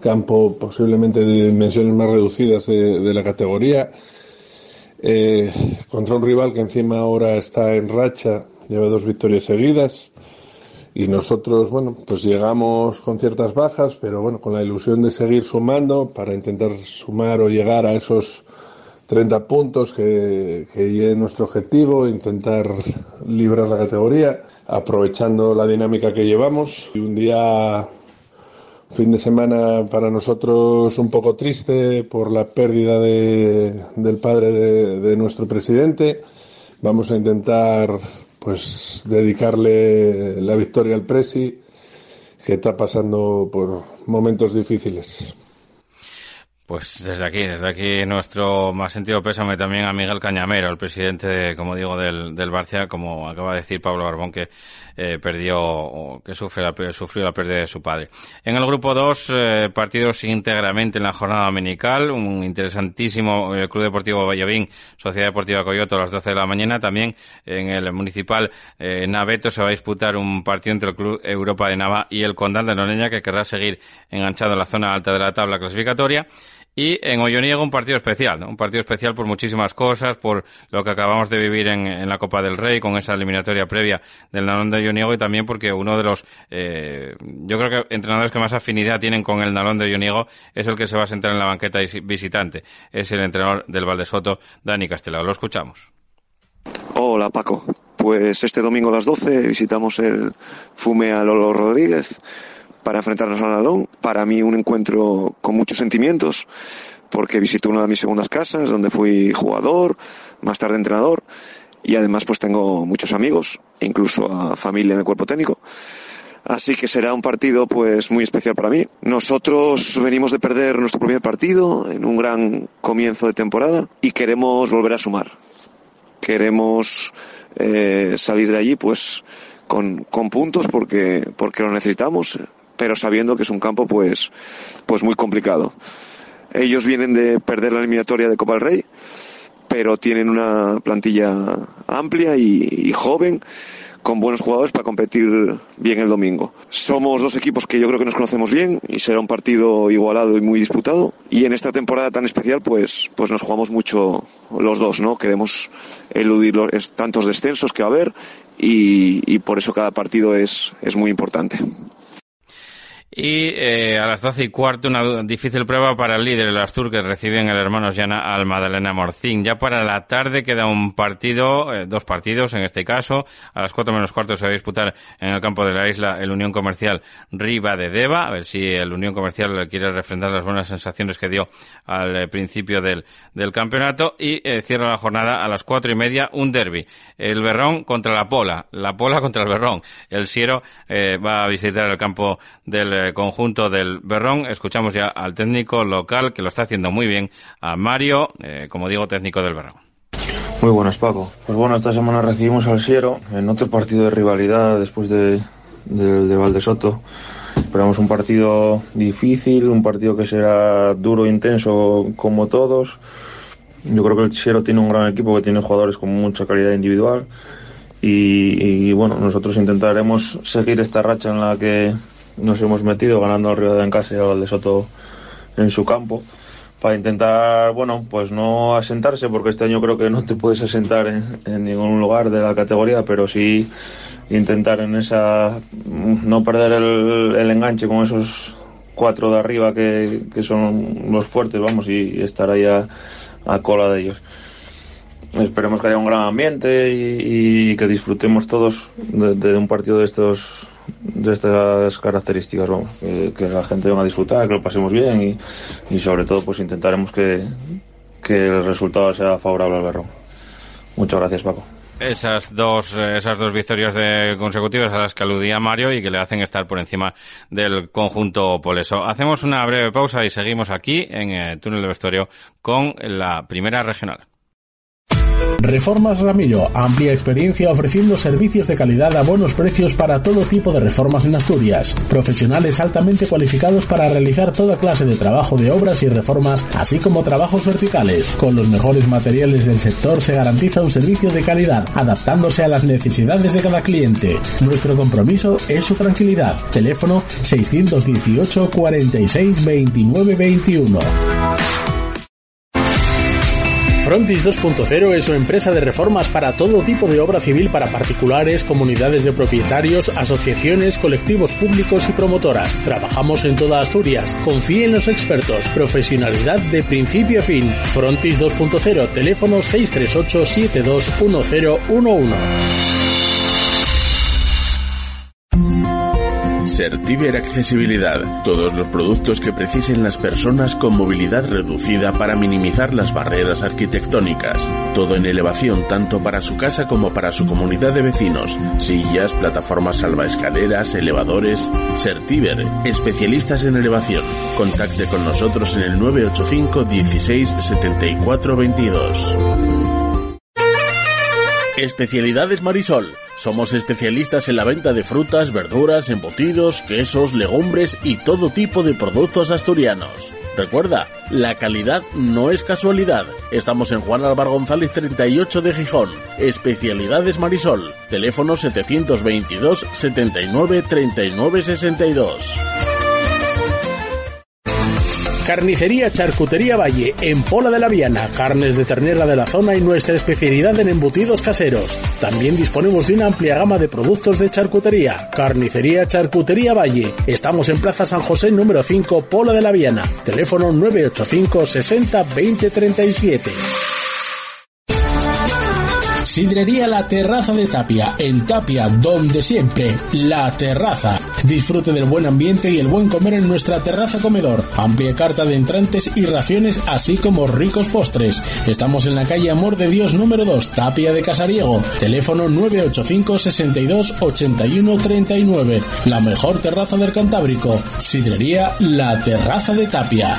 S15: campo posiblemente de dimensiones más reducidas de, la categoría. Eh, contra un rival que encima ahora está en racha, lleva dos victorias seguidas. Y nosotros, bueno, pues llegamos con ciertas bajas, pero bueno, con la ilusión de seguir sumando para intentar sumar o llegar a esos 30 puntos que, que es nuestro objetivo, intentar librar la categoría, aprovechando la dinámica que llevamos. Y un día, fin de semana para nosotros un poco triste por la pérdida de, del padre de, de nuestro presidente. Vamos a intentar pues dedicarle la victoria al Presi, que está pasando por momentos difíciles.
S1: Pues desde aquí, desde aquí nuestro más sentido pésame también a Miguel Cañamero, el presidente, como digo, del, del Barcia, como acaba de decir Pablo Barbón, que eh, perdió, o que sufre la, sufrió la pérdida de su padre. En el grupo 2, eh, partidos íntegramente en la jornada dominical, un interesantísimo eh, Club Deportivo Valladolid, Sociedad Deportiva Coyoto a las 12 de la mañana, también en el municipal eh, Naveto se va a disputar un partido entre el Club Europa de Nava y el Condal de Noreña, que querrá seguir enganchado en la zona alta de la tabla clasificatoria. Y en Olloniego un partido especial, ¿no? un partido especial por muchísimas cosas, por lo que acabamos de vivir en, en la Copa del Rey con esa eliminatoria previa del Nalón de Olloniego y también porque uno de los, eh, yo creo que entrenadores que más afinidad tienen con el Nalón de Olloniego es el que se va a sentar en la banqueta visitante, es el entrenador del Valdesoto, Dani Castelao. Lo escuchamos.
S16: Hola Paco, pues este domingo a las 12 visitamos el Fume Lolo Rodríguez para enfrentarnos al Nalón. Para mí un encuentro con muchos sentimientos, porque visito una de mis segundas casas, donde fui jugador, más tarde entrenador, y además pues tengo muchos amigos, incluso a familia en el cuerpo técnico. Así que será un partido pues muy especial para mí. Nosotros venimos de perder nuestro primer partido en un gran comienzo de temporada y queremos volver a sumar. Queremos eh, salir de allí pues con, con puntos porque, porque lo necesitamos pero sabiendo que es un campo pues, pues muy complicado. Ellos vienen de perder la eliminatoria de Copa del Rey, pero tienen una plantilla amplia y, y joven con buenos jugadores para competir bien el domingo. Somos dos equipos que yo creo que nos conocemos bien y será un partido igualado y muy disputado. Y en esta temporada tan especial, pues, pues nos jugamos mucho los dos, ¿no? Queremos eludir los tantos descensos que va a haber y, y por eso cada partido es, es muy importante.
S1: Y eh, a las doce y cuarto una difícil prueba para el líder, el Astur, que recibe en el hermano Llana al Madalena Morcín. Ya para la tarde queda un partido, eh, dos partidos en este caso. A las cuatro menos cuarto se va a disputar en el campo de la isla el Unión Comercial Riva de Deva. A ver si el Unión Comercial quiere refrendar las buenas sensaciones que dio al eh, principio del, del campeonato. Y cierra la jornada a las cuatro y media un derby. El Berrón contra la Pola. La Pola contra el Berrón. El Siero va a visitar el campo del conjunto del Berrón. Escuchamos ya al técnico local que lo está haciendo muy bien, a Mario, eh, como digo, técnico del Berrón.
S17: Muy buenas, Paco. Pues bueno, esta semana recibimos al Siero en otro partido de rivalidad después de, de, de Valdesoto. Esperamos un partido difícil, un partido que será duro e intenso como todos. Yo creo que el Siero tiene un gran equipo que tiene jugadores con mucha calidad individual. Y, y bueno, nosotros intentaremos seguir esta racha en la que nos hemos metido ganando al Río de Ancasa y al de Soto en su campo para intentar, bueno, pues no asentarse, porque este año creo que no te puedes asentar en, en, ningún lugar de la categoría, pero sí intentar en esa, no perder el, el enganche con esos cuatro de arriba que, que, son los fuertes, vamos, y, estar ahí a, a cola de ellos. Esperemos que haya un gran ambiente y, y que disfrutemos todos de, de un partido de estos de estas características, vamos, que, la gente venga a disfrutar, que lo pasemos bien y, y sobre todo pues intentaremos que, que, el resultado sea favorable al Berrón. Muchas gracias Paco.
S1: Esas dos, esas dos victorias de consecutivas a las que aludía Mario y que le hacen estar por encima del conjunto poleso. Hacemos una breve pausa y seguimos aquí en el túnel de vestuario con la primera regional.
S2: Reformas Ramiro, amplia experiencia ofreciendo servicios de calidad a buenos precios para todo tipo de reformas en Asturias. Profesionales altamente cualificados para realizar toda clase de trabajo de obras y reformas, así como trabajos verticales. Con los mejores materiales del sector se garantiza un servicio de calidad, adaptándose a las necesidades de cada cliente. Nuestro compromiso es su tranquilidad. Teléfono 618 46 29 21. Frontis 2.0 es una empresa de reformas para todo tipo de obra civil para particulares, comunidades de propietarios, asociaciones, colectivos públicos y promotoras. Trabajamos en toda Asturias. Confíe en los expertos. Profesionalidad de principio a fin. Frontis 2.0, teléfono 638 721011.
S12: Certiver Accesibilidad. Todos los productos que precisen las personas con movilidad reducida para minimizar las barreras arquitectónicas. Todo en elevación tanto para su casa como para su comunidad de vecinos. Sillas, plataformas salvaescaleras, elevadores. Certiver, especialistas en elevación. Contacte con nosotros en el 985 16 74 22. Especialidades Marisol. Somos especialistas en la venta de frutas, verduras, embutidos, quesos, legumbres y todo tipo de productos asturianos. Recuerda, la calidad no es casualidad. Estamos en Juan Álvaro González 38 de Gijón. Especialidades Marisol. Teléfono 722 79 39 62.
S2: Carnicería Charcutería Valle, en Pola de la Viana, carnes de ternera de la zona y nuestra especialidad en embutidos caseros. También disponemos de una amplia gama de productos de charcutería. Carnicería Charcutería Valle. Estamos en Plaza San José número 5, Pola de la Viana. Teléfono 985 60 20 37. Sidrería La Terraza de Tapia, en Tapia, donde siempre, La Terraza. Disfrute del buen ambiente y el buen comer en nuestra terraza comedor. Amplia carta de entrantes y raciones, así como ricos postres. Estamos en la calle Amor de Dios número 2, Tapia de Casariego. Teléfono 985 62 81 39. La mejor terraza del Cantábrico. Sidrería La Terraza de Tapia.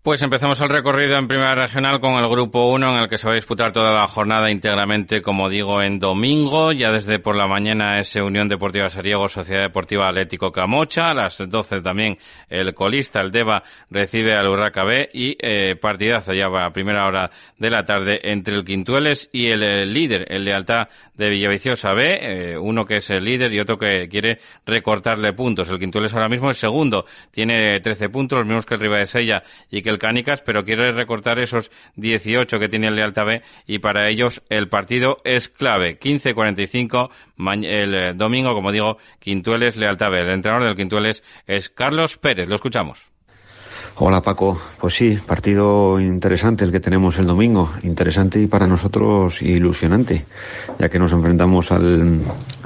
S1: Pues empezamos el recorrido en Primera Regional con el Grupo 1 en el que se va a disputar toda la jornada íntegramente, como digo, en domingo. Ya desde por la mañana es Unión Deportiva Sariego, Sociedad Deportiva Atlético Camocha. A las 12 también el colista, el Deva, recibe al Urraca B y eh, partidazo ya a primera hora de la tarde entre el Quintueles y el, el líder, el Lealtad de Villaviciosa B. Eh, uno que es el líder y otro que quiere recortarle puntos. El Quintueles ahora mismo es segundo, tiene 13 puntos, los mismos que el Ribadesella y que el Cánicas, pero quiere recortar esos 18 que tiene el Lealtad B y para ellos el partido es clave. 15-45 el eh, domingo, como digo, Quintueles Lealtad B. El entrenador del Quintueles es Carlos Pérez. Lo escuchamos.
S18: Hola Paco, pues sí, partido interesante el que tenemos el domingo, interesante y para nosotros ilusionante, ya que nos enfrentamos al,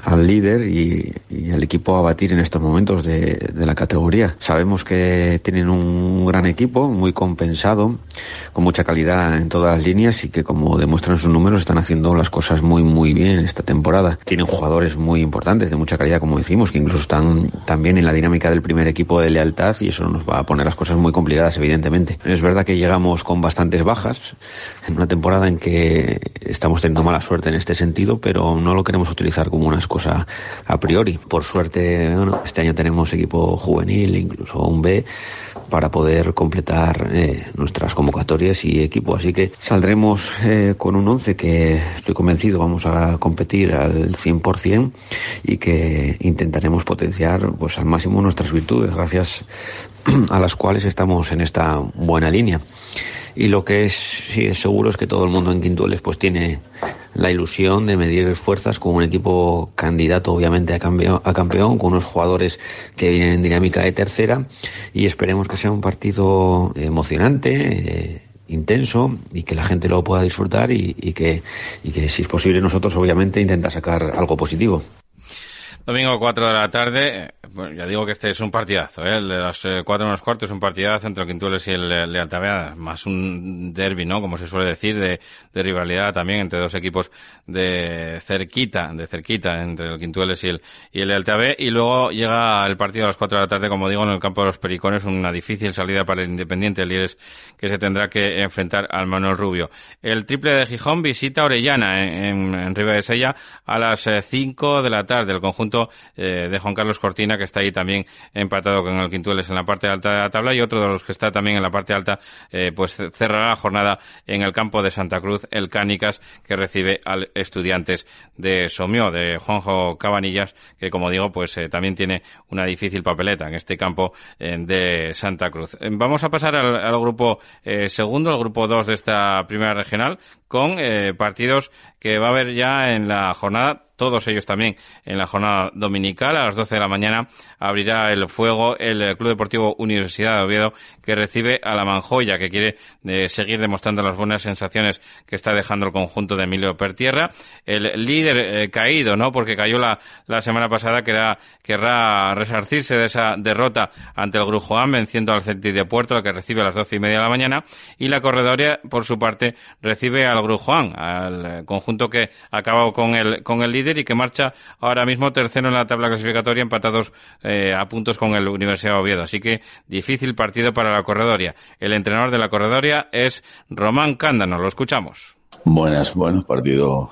S18: al líder y, al equipo a batir en estos momentos de, de, la categoría. Sabemos que tienen un gran equipo, muy compensado, con mucha calidad en todas las líneas y que como demuestran sus números están haciendo las cosas muy muy bien esta temporada. Tienen jugadores muy importantes, de mucha calidad como decimos, que incluso están también en la dinámica del primer equipo de lealtad y eso nos va a poner las cosas muy complicadas, evidentemente. Es verdad que llegamos con bastantes bajas en una temporada en que estamos teniendo mala suerte en este sentido, pero no lo queremos utilizar como una excusa a priori. Por suerte, este año tenemos equipo juvenil, incluso un B, para poder completar eh, nuestras convocatorias y equipo. Así que saldremos eh, con un 11 que estoy convencido vamos a competir al 100% y que intentaremos potenciar pues al máximo nuestras virtudes, gracias a las cuales estamos en esta buena línea. Y lo que es, sí es seguro es que todo el mundo en Quintueles pues tiene la ilusión de medir fuerzas con un equipo candidato obviamente a campeón, a campeón, con unos jugadores que vienen en dinámica de tercera y esperemos que sea un partido emocionante. Eh, intenso y que la gente lo pueda disfrutar y, y, que, y que si es posible nosotros obviamente intentar sacar algo positivo.
S1: Domingo 4 de la tarde, bueno, ya digo que este es un partidazo, ¿eh? el de las eh, 4 menos cuarto es un partidazo entre el Quintueles y el, el de Altavea, más un derby, ¿no? Como se suele decir, de, rivalidad también entre dos equipos de cerquita, de cerquita, entre el Quintueles y el, y el y luego llega el partido a las 4 de la tarde, como digo, en el campo de los Pericones, una difícil salida para el Independiente Lieres que se tendrá que enfrentar al Manuel Rubio. El triple de Gijón visita Orellana en, en, Riva de Sella a las 5 de la tarde, el conjunto eh, de Juan Carlos Cortina, que está ahí también empatado con el Quintueles en la parte alta de la tabla, y otro de los que está también en la parte alta, eh, pues cerrará la jornada en el campo de Santa Cruz, el Cánicas, que recibe al Estudiantes de Somió, de Juanjo Cabanillas, que como digo, pues eh, también tiene una difícil papeleta en este campo de Santa Cruz. Vamos a pasar al, grupo segundo, al grupo 2 de esta primera regional, con partidos que va a haber ya en la jornada todos ellos también en la jornada dominical. A las 12 de la mañana abrirá el fuego el Club Deportivo Universidad de Oviedo que recibe a la Manjoya, que quiere eh, seguir demostrando las buenas sensaciones que está dejando el conjunto de Emilio Pertierra. El líder eh, caído, ¿no? Porque cayó la, la semana pasada, que querrá resarcirse de esa derrota ante el Grujoán, venciendo al Celtic de Puerto, que recibe a las doce y media de la mañana. Y la Corredoria, por su parte, recibe al Grujoán, al conjunto que acabado con el, con el líder y que marcha ahora mismo tercero en la tabla clasificatoria, empatados eh, a puntos con el Universidad de Oviedo. Así que difícil partido para la Corredoria. El entrenador de la Corredoria es Román Cándano. Lo escuchamos.
S19: Buenas, bueno, partido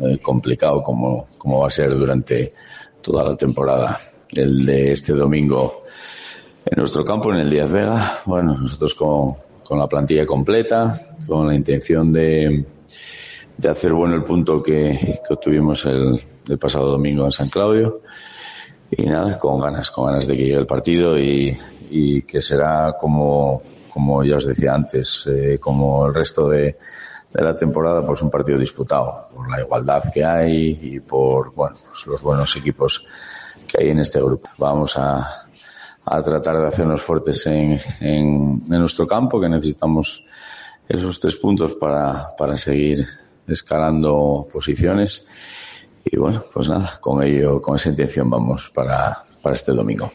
S19: eh, complicado como, como va a ser durante toda la temporada. El de este domingo en nuestro campo, en el Díaz Vega, bueno, nosotros con, con la plantilla completa, con la intención de, de hacer bueno el punto que, que obtuvimos el, el, pasado domingo en San Claudio. Y nada, con ganas, con ganas de que llegue el partido y, y que será como, como ya os decía antes, eh, como el resto de, de la temporada, pues un partido disputado por la igualdad que hay y por bueno, pues los buenos equipos que hay en este grupo. Vamos a, a tratar de hacernos fuertes en, en, en, nuestro campo, que necesitamos esos tres puntos para, para seguir escalando posiciones. Y bueno, pues nada, con ello, con esa intención vamos para, para este domingo.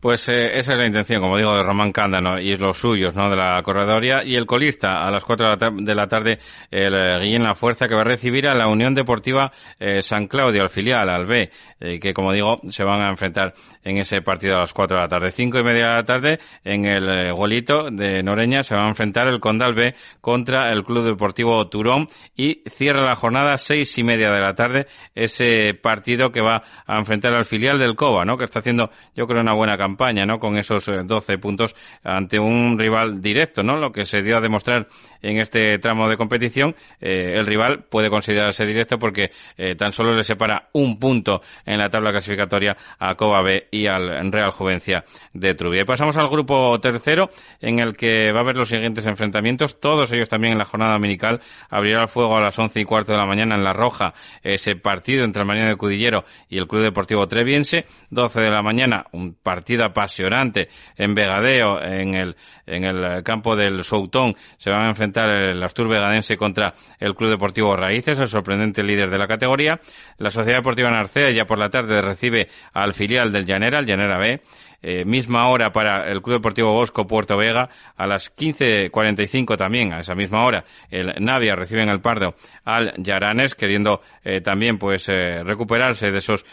S1: Pues eh, esa es la intención, como digo, de Román Cándano y los suyos, ¿no? De la corredoria. Y el colista, a las 4 de la tarde, el eh, Guillén La Fuerza, que va a recibir a la Unión Deportiva eh, San Claudio, al filial, al B, eh, que como digo, se van a enfrentar en ese partido a las 4 de la tarde. Cinco y media de la tarde, en el Golito de Noreña, se va a enfrentar el Condal B contra el Club Deportivo Turón y cierra la jornada seis y media de la tarde, ese partido que va a enfrentar al filial del Cova, ¿no? Que está haciendo, yo creo, una buena campaña campaña, ¿no? Con esos 12 eh, puntos ante un rival directo, ¿no? Lo que se dio a demostrar en este tramo de competición, eh, el rival puede considerarse directo porque eh, tan solo le separa un punto en la tabla clasificatoria a Coba B y al Real Juvencia de Trubia. Y pasamos al grupo tercero, en el que va a haber los siguientes enfrentamientos, todos ellos también en la jornada dominical. Abrirá el fuego a las once y cuarto de la mañana en La Roja, ese partido entre el Marino de Cudillero y el Club Deportivo Treviense. 12 de la mañana, un partido apasionante en Vegadeo, en el, en el campo del Soutón. Se van a enfrentar el Astur Vegadense contra el Club Deportivo Raíces, el sorprendente líder de la categoría. La Sociedad Deportiva Narcea ya por la tarde recibe al filial del Llanera, el Llanera B. Eh, misma hora para el Club Deportivo Bosco Puerto Vega, a las 15.45 también, a esa misma hora, el Navia recibe en el Pardo al Yaranes, queriendo eh, también pues eh, recuperarse de esos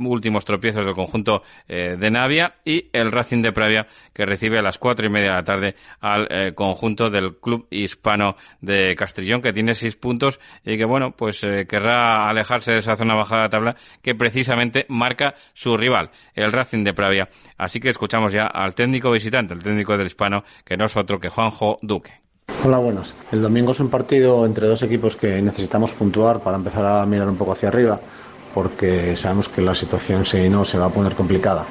S1: últimos tropiezos del conjunto de Navia, y el Racing de Pravia, que recibe a las cuatro y media de la tarde al conjunto del Club Hispano de Castrillón, que tiene seis puntos y que, bueno, pues querrá alejarse de esa zona baja de la tabla que precisamente marca su rival, el Racing de Pravia Así que escuchamos ya al técnico visitante, el técnico del hispano, que no es otro que Juanjo Duque.
S20: Hola, buenas. El domingo es un partido entre dos equipos que necesitamos puntuar para empezar a mirar un poco hacia arriba, porque sabemos que la situación si no se va a poner complicada.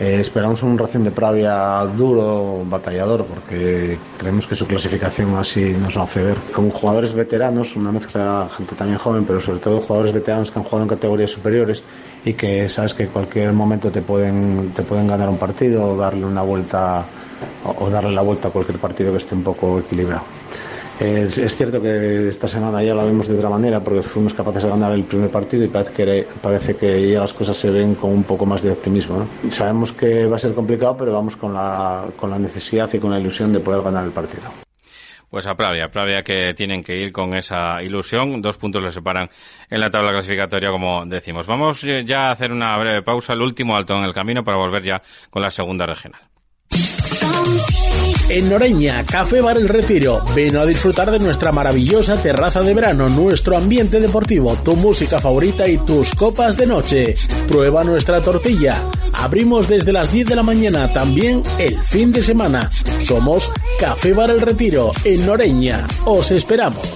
S20: Eh, esperamos un Racing de Pravia duro, batallador, porque creemos que su clasificación así nos va a hacer. Con jugadores veteranos, una mezcla gente también joven, pero sobre todo jugadores veteranos que han jugado en categorías superiores y que sabes que en cualquier momento te pueden, te pueden ganar un partido o darle una vuelta o darle la vuelta a cualquier partido que esté un poco equilibrado. Es, es, cierto que esta semana ya lo vimos de otra manera porque fuimos capaces de ganar el primer partido y parece que, parece que ya las cosas se ven con un poco más de optimismo. ¿no? Sabemos que va a ser complicado, pero vamos con la, con la necesidad y con la ilusión de poder ganar el partido.
S1: Pues a Pravia, Pravia que tienen que ir con esa ilusión. Dos puntos le separan en la tabla clasificatoria, como decimos. Vamos ya a hacer una breve pausa, el último alto en el camino para volver ya con la segunda regional.
S2: En Noreña, Café Bar El Retiro. Ven a disfrutar de nuestra maravillosa terraza de verano, nuestro ambiente deportivo, tu música favorita y tus copas de noche. Prueba nuestra tortilla. Abrimos desde las 10 de la mañana, también el fin de semana. Somos Café Bar El Retiro, en Noreña. Os esperamos.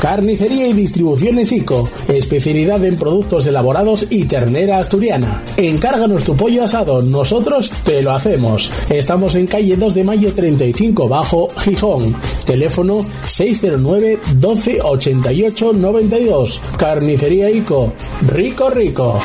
S2: Carnicería y distribuciones ICO, especialidad en productos elaborados y ternera asturiana. Encárganos tu pollo asado, nosotros te lo hacemos. Estamos en calle 2 de mayo 35 bajo Gijón. Teléfono 609 12 88 92. Carnicería ICO. Rico, rico.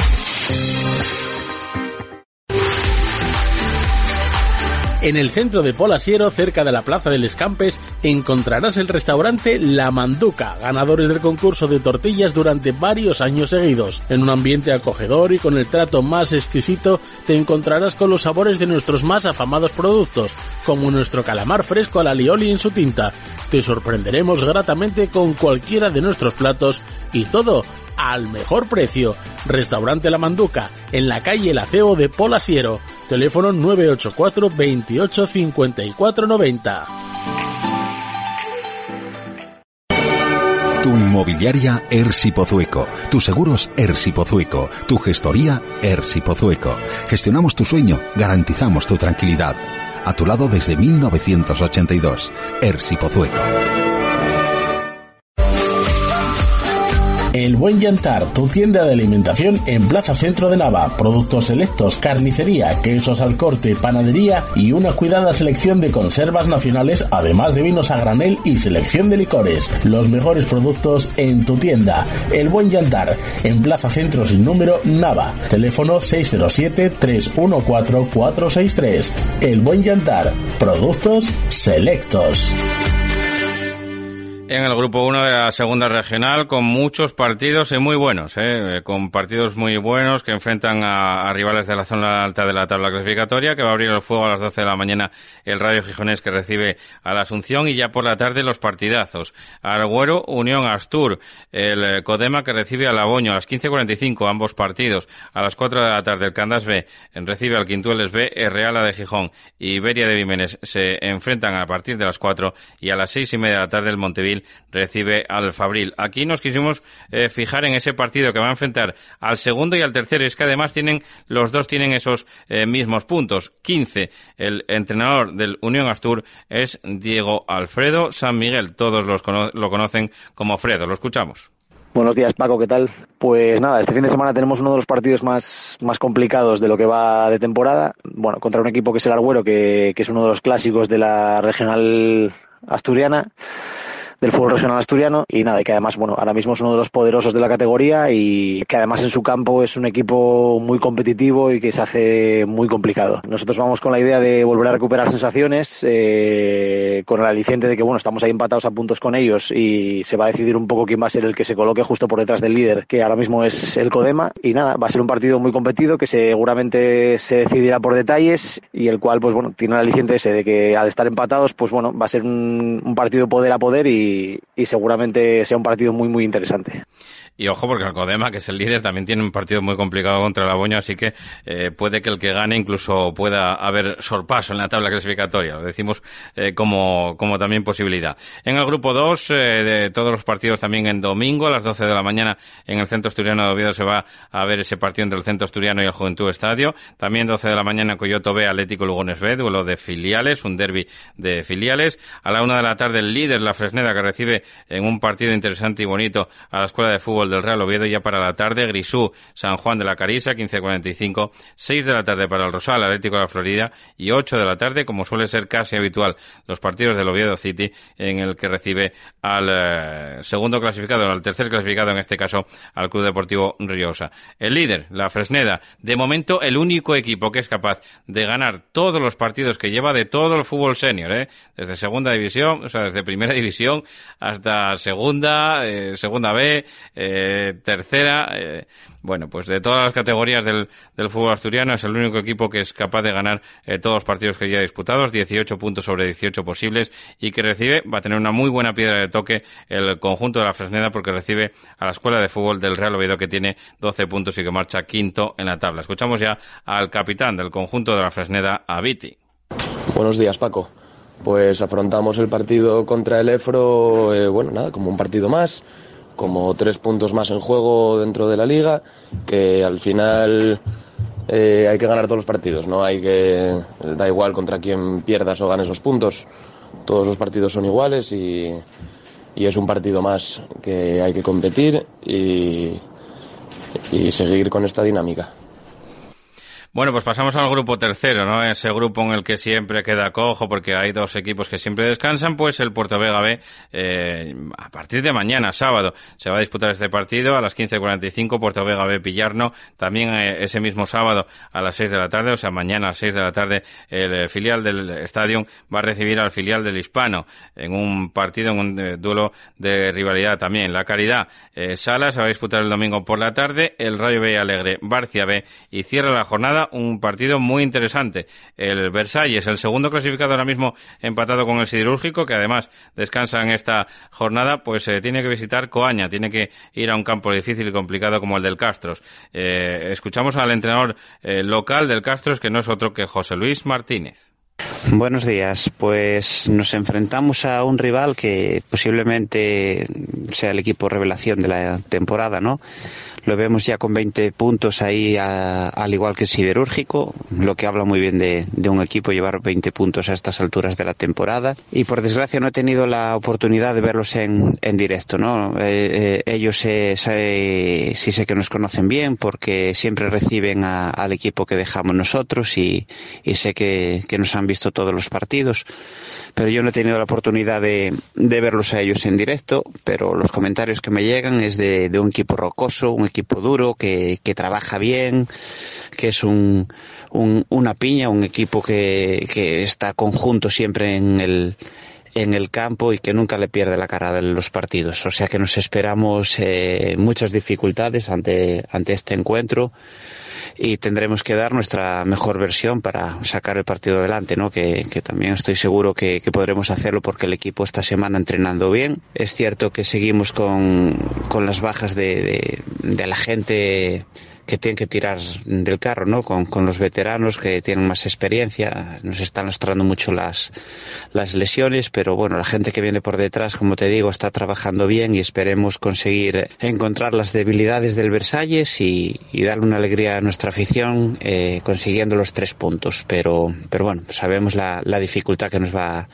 S21: En el centro de Polasiero, cerca de la Plaza del Escampes, encontrarás el restaurante La Manduca, ganadores del concurso de tortillas durante varios años seguidos. En un ambiente acogedor y con el trato más exquisito, te encontrarás con los sabores de nuestros más afamados productos, como nuestro calamar fresco a la lioli en su tinta. Te sorprenderemos gratamente con cualquiera de nuestros platos y todo al mejor precio. Restaurante La Manduca, en la calle El Acebo de Polasiero. Teléfono 984 28 54 90.
S13: Tu inmobiliaria Ersi Pozueco, tus seguros Ersi Pozueco, tu gestoría Ersi Pozueco. Gestionamos tu sueño, garantizamos tu tranquilidad. A tu lado desde 1982. Ersi Pozueco.
S2: El Buen Yantar, tu tienda de alimentación en Plaza Centro de Nava. Productos selectos, carnicería, quesos al corte, panadería y una cuidada selección de conservas nacionales, además de vinos a granel y selección de licores. Los mejores productos en tu tienda. El Buen Yantar, en Plaza Centro sin número Nava. Teléfono 607-314-463. El Buen Yantar, productos selectos.
S1: En el grupo 1 de la segunda regional, con muchos partidos y muy buenos, ¿eh? con partidos muy buenos que enfrentan a, a, rivales de la zona alta de la tabla clasificatoria, que va a abrir el fuego a las 12 de la mañana el Radio Gijonés que recibe a la Asunción y ya por la tarde los partidazos. Arguero, Unión Astur, el Codema que recibe a Laboño a las 15.45, ambos partidos. A las 4 de la tarde el Candas B recibe al Quintueles B, el Reala de Gijón y Iberia de Vimenes se enfrentan a partir de las 4 y a las 6 y media de la tarde el Recibe al Fabril. Aquí nos quisimos eh, fijar en ese partido que va a enfrentar al segundo y al tercero. Es que además tienen, los dos tienen esos eh, mismos puntos. 15. El entrenador del Unión Astur es Diego Alfredo San Miguel. Todos los cono lo conocen como Fredo. Lo escuchamos.
S22: Buenos días, Paco, ¿qué tal? Pues nada, este fin de semana tenemos uno de los partidos más, más complicados de lo que va de temporada. Bueno, contra un equipo que es el Arguero, que, que es uno de los clásicos de la regional asturiana del fútbol regional asturiano y nada, y que además, bueno, ahora mismo es uno de los poderosos de la categoría y que además en su campo es un equipo muy competitivo y que se hace muy complicado. Nosotros vamos con la idea de volver a recuperar sensaciones, eh, con el aliciente de que, bueno, estamos ahí empatados a puntos con ellos y se va a decidir un poco quién va a ser el que se coloque justo por detrás del líder, que ahora mismo es el Codema. Y nada, va a ser un partido muy competido que seguramente se decidirá por detalles y el cual, pues bueno, tiene el aliciente ese de que al estar empatados, pues bueno, va a ser un, un partido poder a poder y, y, seguramente sea un partido muy, muy interesante.
S1: Y ojo, porque el Codema, que es el líder, también tiene un partido muy complicado contra el Aboño, así que eh, puede que el que gane incluso pueda haber sorpaso en la tabla clasificatoria. Lo decimos eh, como, como también posibilidad. En el grupo 2, eh, de todos los partidos también en domingo, a las 12 de la mañana, en el Centro Asturiano de Oviedo se va a ver ese partido entre el Centro Asturiano y el Juventud Estadio. También 12 de la mañana, Coyoto B, Atlético Lugones B, duelo de filiales, un derby de filiales. A la una de la tarde, el líder, la Fresneda, que recibe en un partido interesante y bonito a la Escuela de Fútbol del Real Oviedo ya para la tarde, Grisú, San Juan de la Carisa, 15.45, 6 de la tarde para el Rosal, Atlético de la Florida y 8 de la tarde, como suele ser casi habitual, los partidos del Oviedo City, en el que recibe al eh, segundo clasificado, al tercer clasificado, en este caso, al Club Deportivo Riosa. El líder, la Fresneda, de momento el único equipo que es capaz de ganar todos los partidos que lleva de todo el fútbol senior, ¿eh? desde segunda división, o sea, desde primera división hasta segunda, eh, segunda B, eh, tercera. Eh, bueno, pues de todas las categorías del, del, fútbol asturiano es el único equipo que es capaz de ganar eh, todos los partidos que ya disputados, 18 puntos sobre 18 posibles y que recibe, va a tener una muy buena piedra de toque el conjunto de la Fresneda porque recibe a la Escuela de Fútbol del Real Oviedo que tiene 12 puntos y que marcha quinto en la tabla. Escuchamos ya al capitán del conjunto de la Fresneda, Aviti.
S23: Buenos días, Paco. Pues afrontamos el partido contra el Efro, eh, bueno, nada, como un partido más como tres puntos más en juego dentro de la liga, que al final eh, hay que ganar todos los partidos, no hay que da igual contra quién pierdas o ganes los puntos, todos los partidos son iguales y, y es un partido más que hay que competir y, y seguir con esta dinámica.
S1: Bueno, pues pasamos al grupo tercero, ¿no? Ese grupo en el que siempre queda cojo porque hay dos equipos que siempre descansan, pues el Puerto Vega B, eh, a partir de mañana, sábado, se va a disputar este partido a las 15.45, Puerto Vega B Pillarno, también eh, ese mismo sábado a las 6 de la tarde, o sea, mañana a las 6 de la tarde, el eh, filial del Estadio va a recibir al filial del Hispano en un partido, en un duelo de rivalidad también. La Caridad Sala se va a disputar el domingo por la tarde, el Rayo B Alegre Barcia B y cierra la jornada un partido muy interesante. El Versalles, el segundo clasificado ahora mismo empatado con el Siderúrgico, que además descansa en esta jornada, pues eh, tiene que visitar Coaña, tiene que ir a un campo difícil y complicado como el del Castros. Eh, escuchamos al entrenador eh, local del Castros, que no es otro que José Luis Martínez.
S24: Buenos días. Pues nos enfrentamos a un rival que posiblemente sea el equipo revelación de la temporada, ¿no? Lo vemos ya con 20 puntos ahí, al igual que Siderúrgico, lo que habla muy bien de, un equipo llevar 20 puntos a estas alturas de la temporada. Y por desgracia no he tenido la oportunidad de verlos en, en directo, ¿no? Eh, eh, ellos sí sé que nos conocen bien porque siempre reciben al equipo que dejamos nosotros y, sé que, que nos han visto todos los partidos pero yo no he tenido la oportunidad de, verlos a ellos en directo, pero los comentarios que me llegan es de, un equipo rocoso, un equipo duro, que, trabaja bien, que es un, una piña, un equipo que, está conjunto siempre en el, en el campo y que nunca le pierde la cara de los partidos. O sea que nos esperamos eh, muchas dificultades ante este encuentro y tendremos que dar nuestra mejor versión para sacar el partido adelante, ¿no? Que, también estoy seguro que, podremos hacerlo porque el equipo esta semana entrenando bien. Es cierto que seguimos con, las bajas de, de la gente que tienen que tirar del carro, ¿no? Con, con, los veteranos que tienen más experiencia. Nos están mostrando mucho las, las lesiones, pero bueno, la gente que viene por detrás, como te digo, está trabajando bien y esperemos conseguir encontrar las debilidades del Versalles y, y darle una alegría a nuestra afición eh, consiguiendo los tres puntos. Pero, pero bueno, sabemos la, la dificultad que nos va a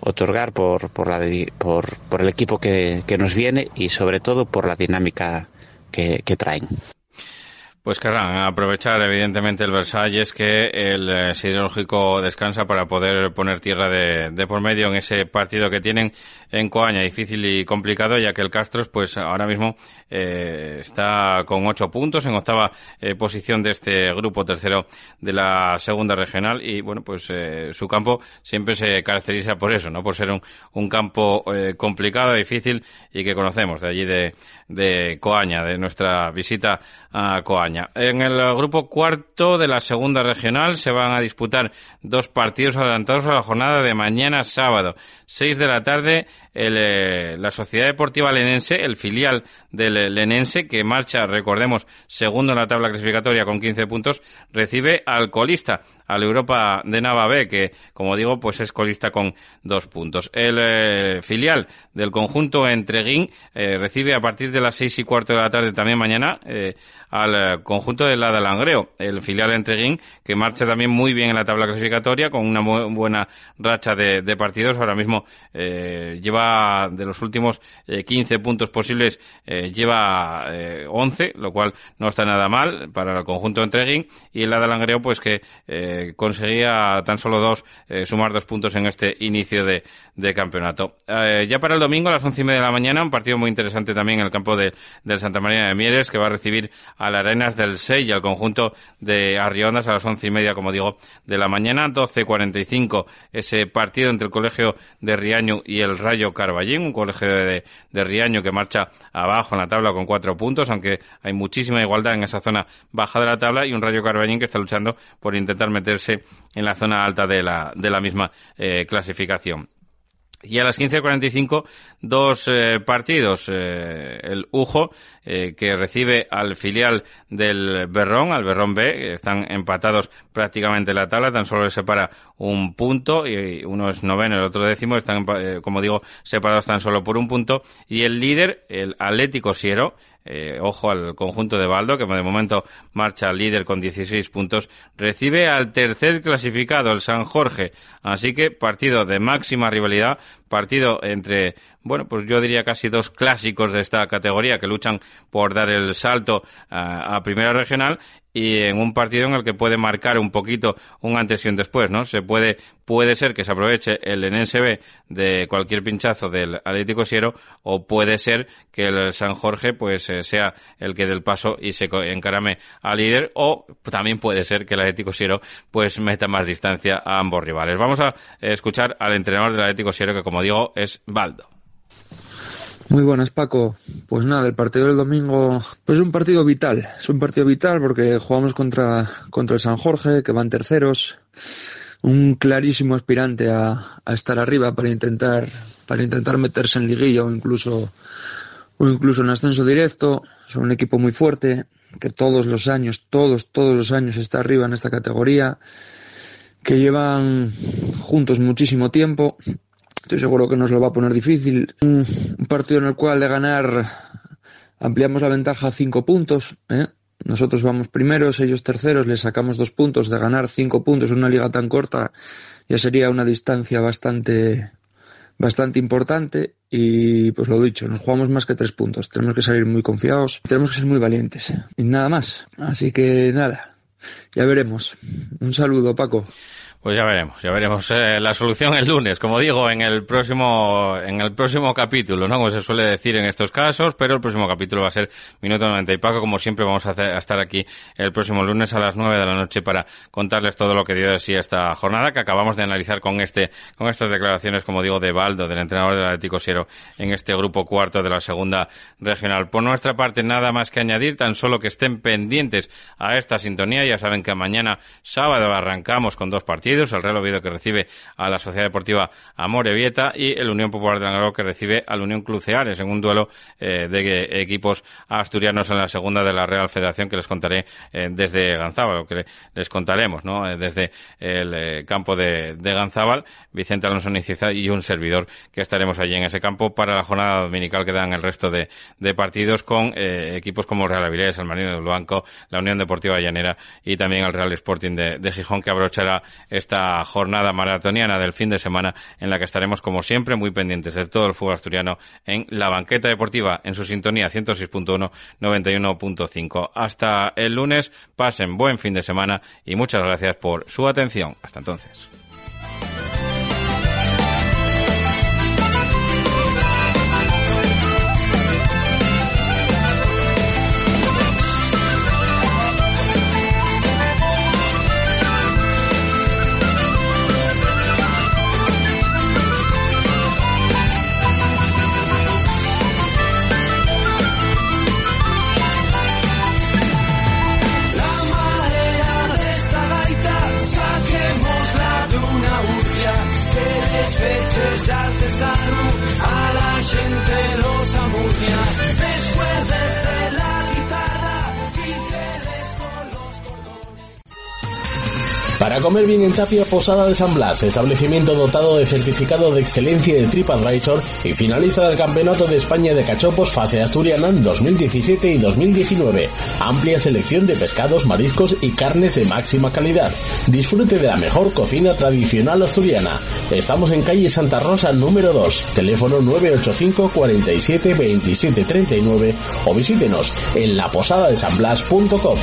S24: otorgar por, por, la, por, por el equipo que, que nos viene y sobre todo por la dinámica que, que traen.
S1: Pues querrán aprovechar evidentemente el Versalles que el eh, siderúrgico descansa para poder poner tierra de, por medio en ese partido que tienen en Coaña, difícil y complicado, ya que el Castros pues ahora mismo eh, está con ocho puntos en octava eh, posición de este grupo tercero de la segunda regional. Y bueno pues su campo siempre se caracteriza por eso, no por ser un, un campo complicado, difícil y que conocemos de allí de, de Coaña, de nuestra visita a Coaña. En el grupo cuarto de la segunda regional se van a disputar dos partidos adelantados a la jornada de mañana sábado. Seis de la tarde, el, eh, la Sociedad Deportiva Lenense, el filial del Lenense, que marcha, recordemos, segundo en la tabla clasificatoria con 15 puntos, recibe al colista, al Europa de Nava B, que, como digo, pues es colista con dos puntos. El eh, filial del conjunto Entreguín eh, recibe a partir de las seis y cuarto de la tarde también mañana eh, al conjunto de la Langreo, el filial Entreguín, que marcha también muy bien en la tabla clasificatoria, con una buena racha de, de partidos. Ahora mismo lleva de los últimos 15 puntos posibles, lleva 11, lo cual no está nada mal para el conjunto Entreguín, y el de Langreo, pues que conseguía tan solo dos, eh, sumar dos puntos en este inicio de, campeonato. Eh, ya para el domingo a las once y media de la mañana, un partido muy interesante también en el campo de, del Santa María de Mieres, que va a recibir a las Arenas del Sey y al conjunto de Arriondas a las once y media, como digo, de la mañana. 12.45 ese partido entre el Colegio de Riaño y el Rayo Carballín, un colegio de, de Riaño que marcha abajo en la tabla con cuatro puntos, aunque hay muchísima igualdad en esa zona baja de la tabla, y un Rayo Carballín que está luchando por intentar meter en la zona alta de la, de la misma eh, clasificación. Y a las 15.45, dos eh, partidos. Eh, el Ujo, que recibe al filial del Berrón, al Berrón B, están empatados prácticamente en la tabla, tan solo les separa un punto, y uno es noveno, el otro décimo, están, como digo, separados tan solo por un punto. Y el líder, el Atlético Siero, eh, ojo al conjunto de Baldo, que de momento marcha líder con 16 puntos, recibe al tercer clasificado, el San Jorge. Así que partido de máxima rivalidad, partido entre bueno, pues yo diría casi dos clásicos de esta categoría que luchan por dar el salto a, primera regional y en un partido en el que puede marcar un poquito un antes y un después, ¿no? Se puede, puede ser que se aproveche el Enense B de cualquier pinchazo del Atlético Siero o puede ser que el San Jorge pues eh, sea el que del paso y se encarame al líder o también puede ser que el Atlético Siero pues meta más distancia a ambos rivales. Vamos a escuchar al entrenador del Atlético Siero que como digo es Baldo.
S25: Muy buenas, Paco. Pues nada, el partido del domingo pues es un partido vital. Es un partido vital porque jugamos contra, contra el San Jorge, que van terceros. Un clarísimo aspirante a, a estar arriba para intentar, para intentar meterse en liguilla o incluso, o incluso en ascenso directo. Son un equipo muy fuerte, que todos los años, todos, todos los años está arriba en esta categoría, que llevan juntos muchísimo tiempo Estoy seguro que nos lo va a poner difícil. Un, partido en el cual de ganar ampliamos la ventaja a cinco puntos. ¿eh? Nosotros vamos primeros, ellos terceros, les sacamos dos puntos. De ganar cinco puntos en una liga tan corta ya sería una distancia bastante, bastante importante. Y pues lo dicho, nos jugamos más que tres puntos. Tenemos que salir muy confiados, tenemos que ser muy valientes. Y nada más. Así que nada, ya veremos. Un saludo, Paco.
S1: Pues ya veremos, ya veremos eh, la solución el lunes, como digo, en el próximo en el próximo capítulo, ¿no? Como se suele decir en estos casos, pero el próximo capítulo va a ser Minuto 90 y Paco, como siempre vamos a, estar aquí el próximo lunes a las 9 de la noche para contarles todo lo que dio de sí esta jornada que acabamos de analizar con este con estas declaraciones, como digo, de Baldo, del entrenador del Atlético Siero en este grupo cuarto de la segunda regional. Por nuestra parte, nada más que añadir, tan solo que estén pendientes a esta sintonía, ya saben que mañana sábado arrancamos con dos partidos el Real Oviedo que recibe a la Sociedad Deportiva Vieta y el Unión Popular de Angaro que recibe al Unión Cruceares en un duelo eh, de equipos asturianos en la segunda de la Real Federación que les contaré eh, desde Ganzábal, o que les contaremos, ¿no? Eh, desde el campo de, de Ganzábal, Vicente Alonso Niciza y un servidor que estaremos allí en ese campo para la jornada dominical que dan el resto de, partidos con equipos como Real Avilés, el Marino del Banco, la Unión Deportiva Llanera y también el Real Sporting de, de Gijón que abrochará esta jornada maratoniana del fin de semana en la que estaremos como siempre muy pendientes de todo el fútbol asturiano en la banqueta deportiva en su sintonía 106.1 91.5. Hasta el lunes, pasen buen fin de semana y muchas gracias por su atención. Hasta entonces.
S2: Bien en Tapia, Posada de San Blas, establecimiento dotado de certificado de excelencia de TripAdvisor y finalista del Campeonato de España de Cachopos Fase Asturiana en 2017 y 2019. Amplia selección de pescados, mariscos y carnes de máxima calidad. Disfrute de la mejor cocina tradicional asturiana. Estamos en calle Santa Rosa número 2, teléfono 985 47 27 39 o visítenos en laposadadesanblas.com.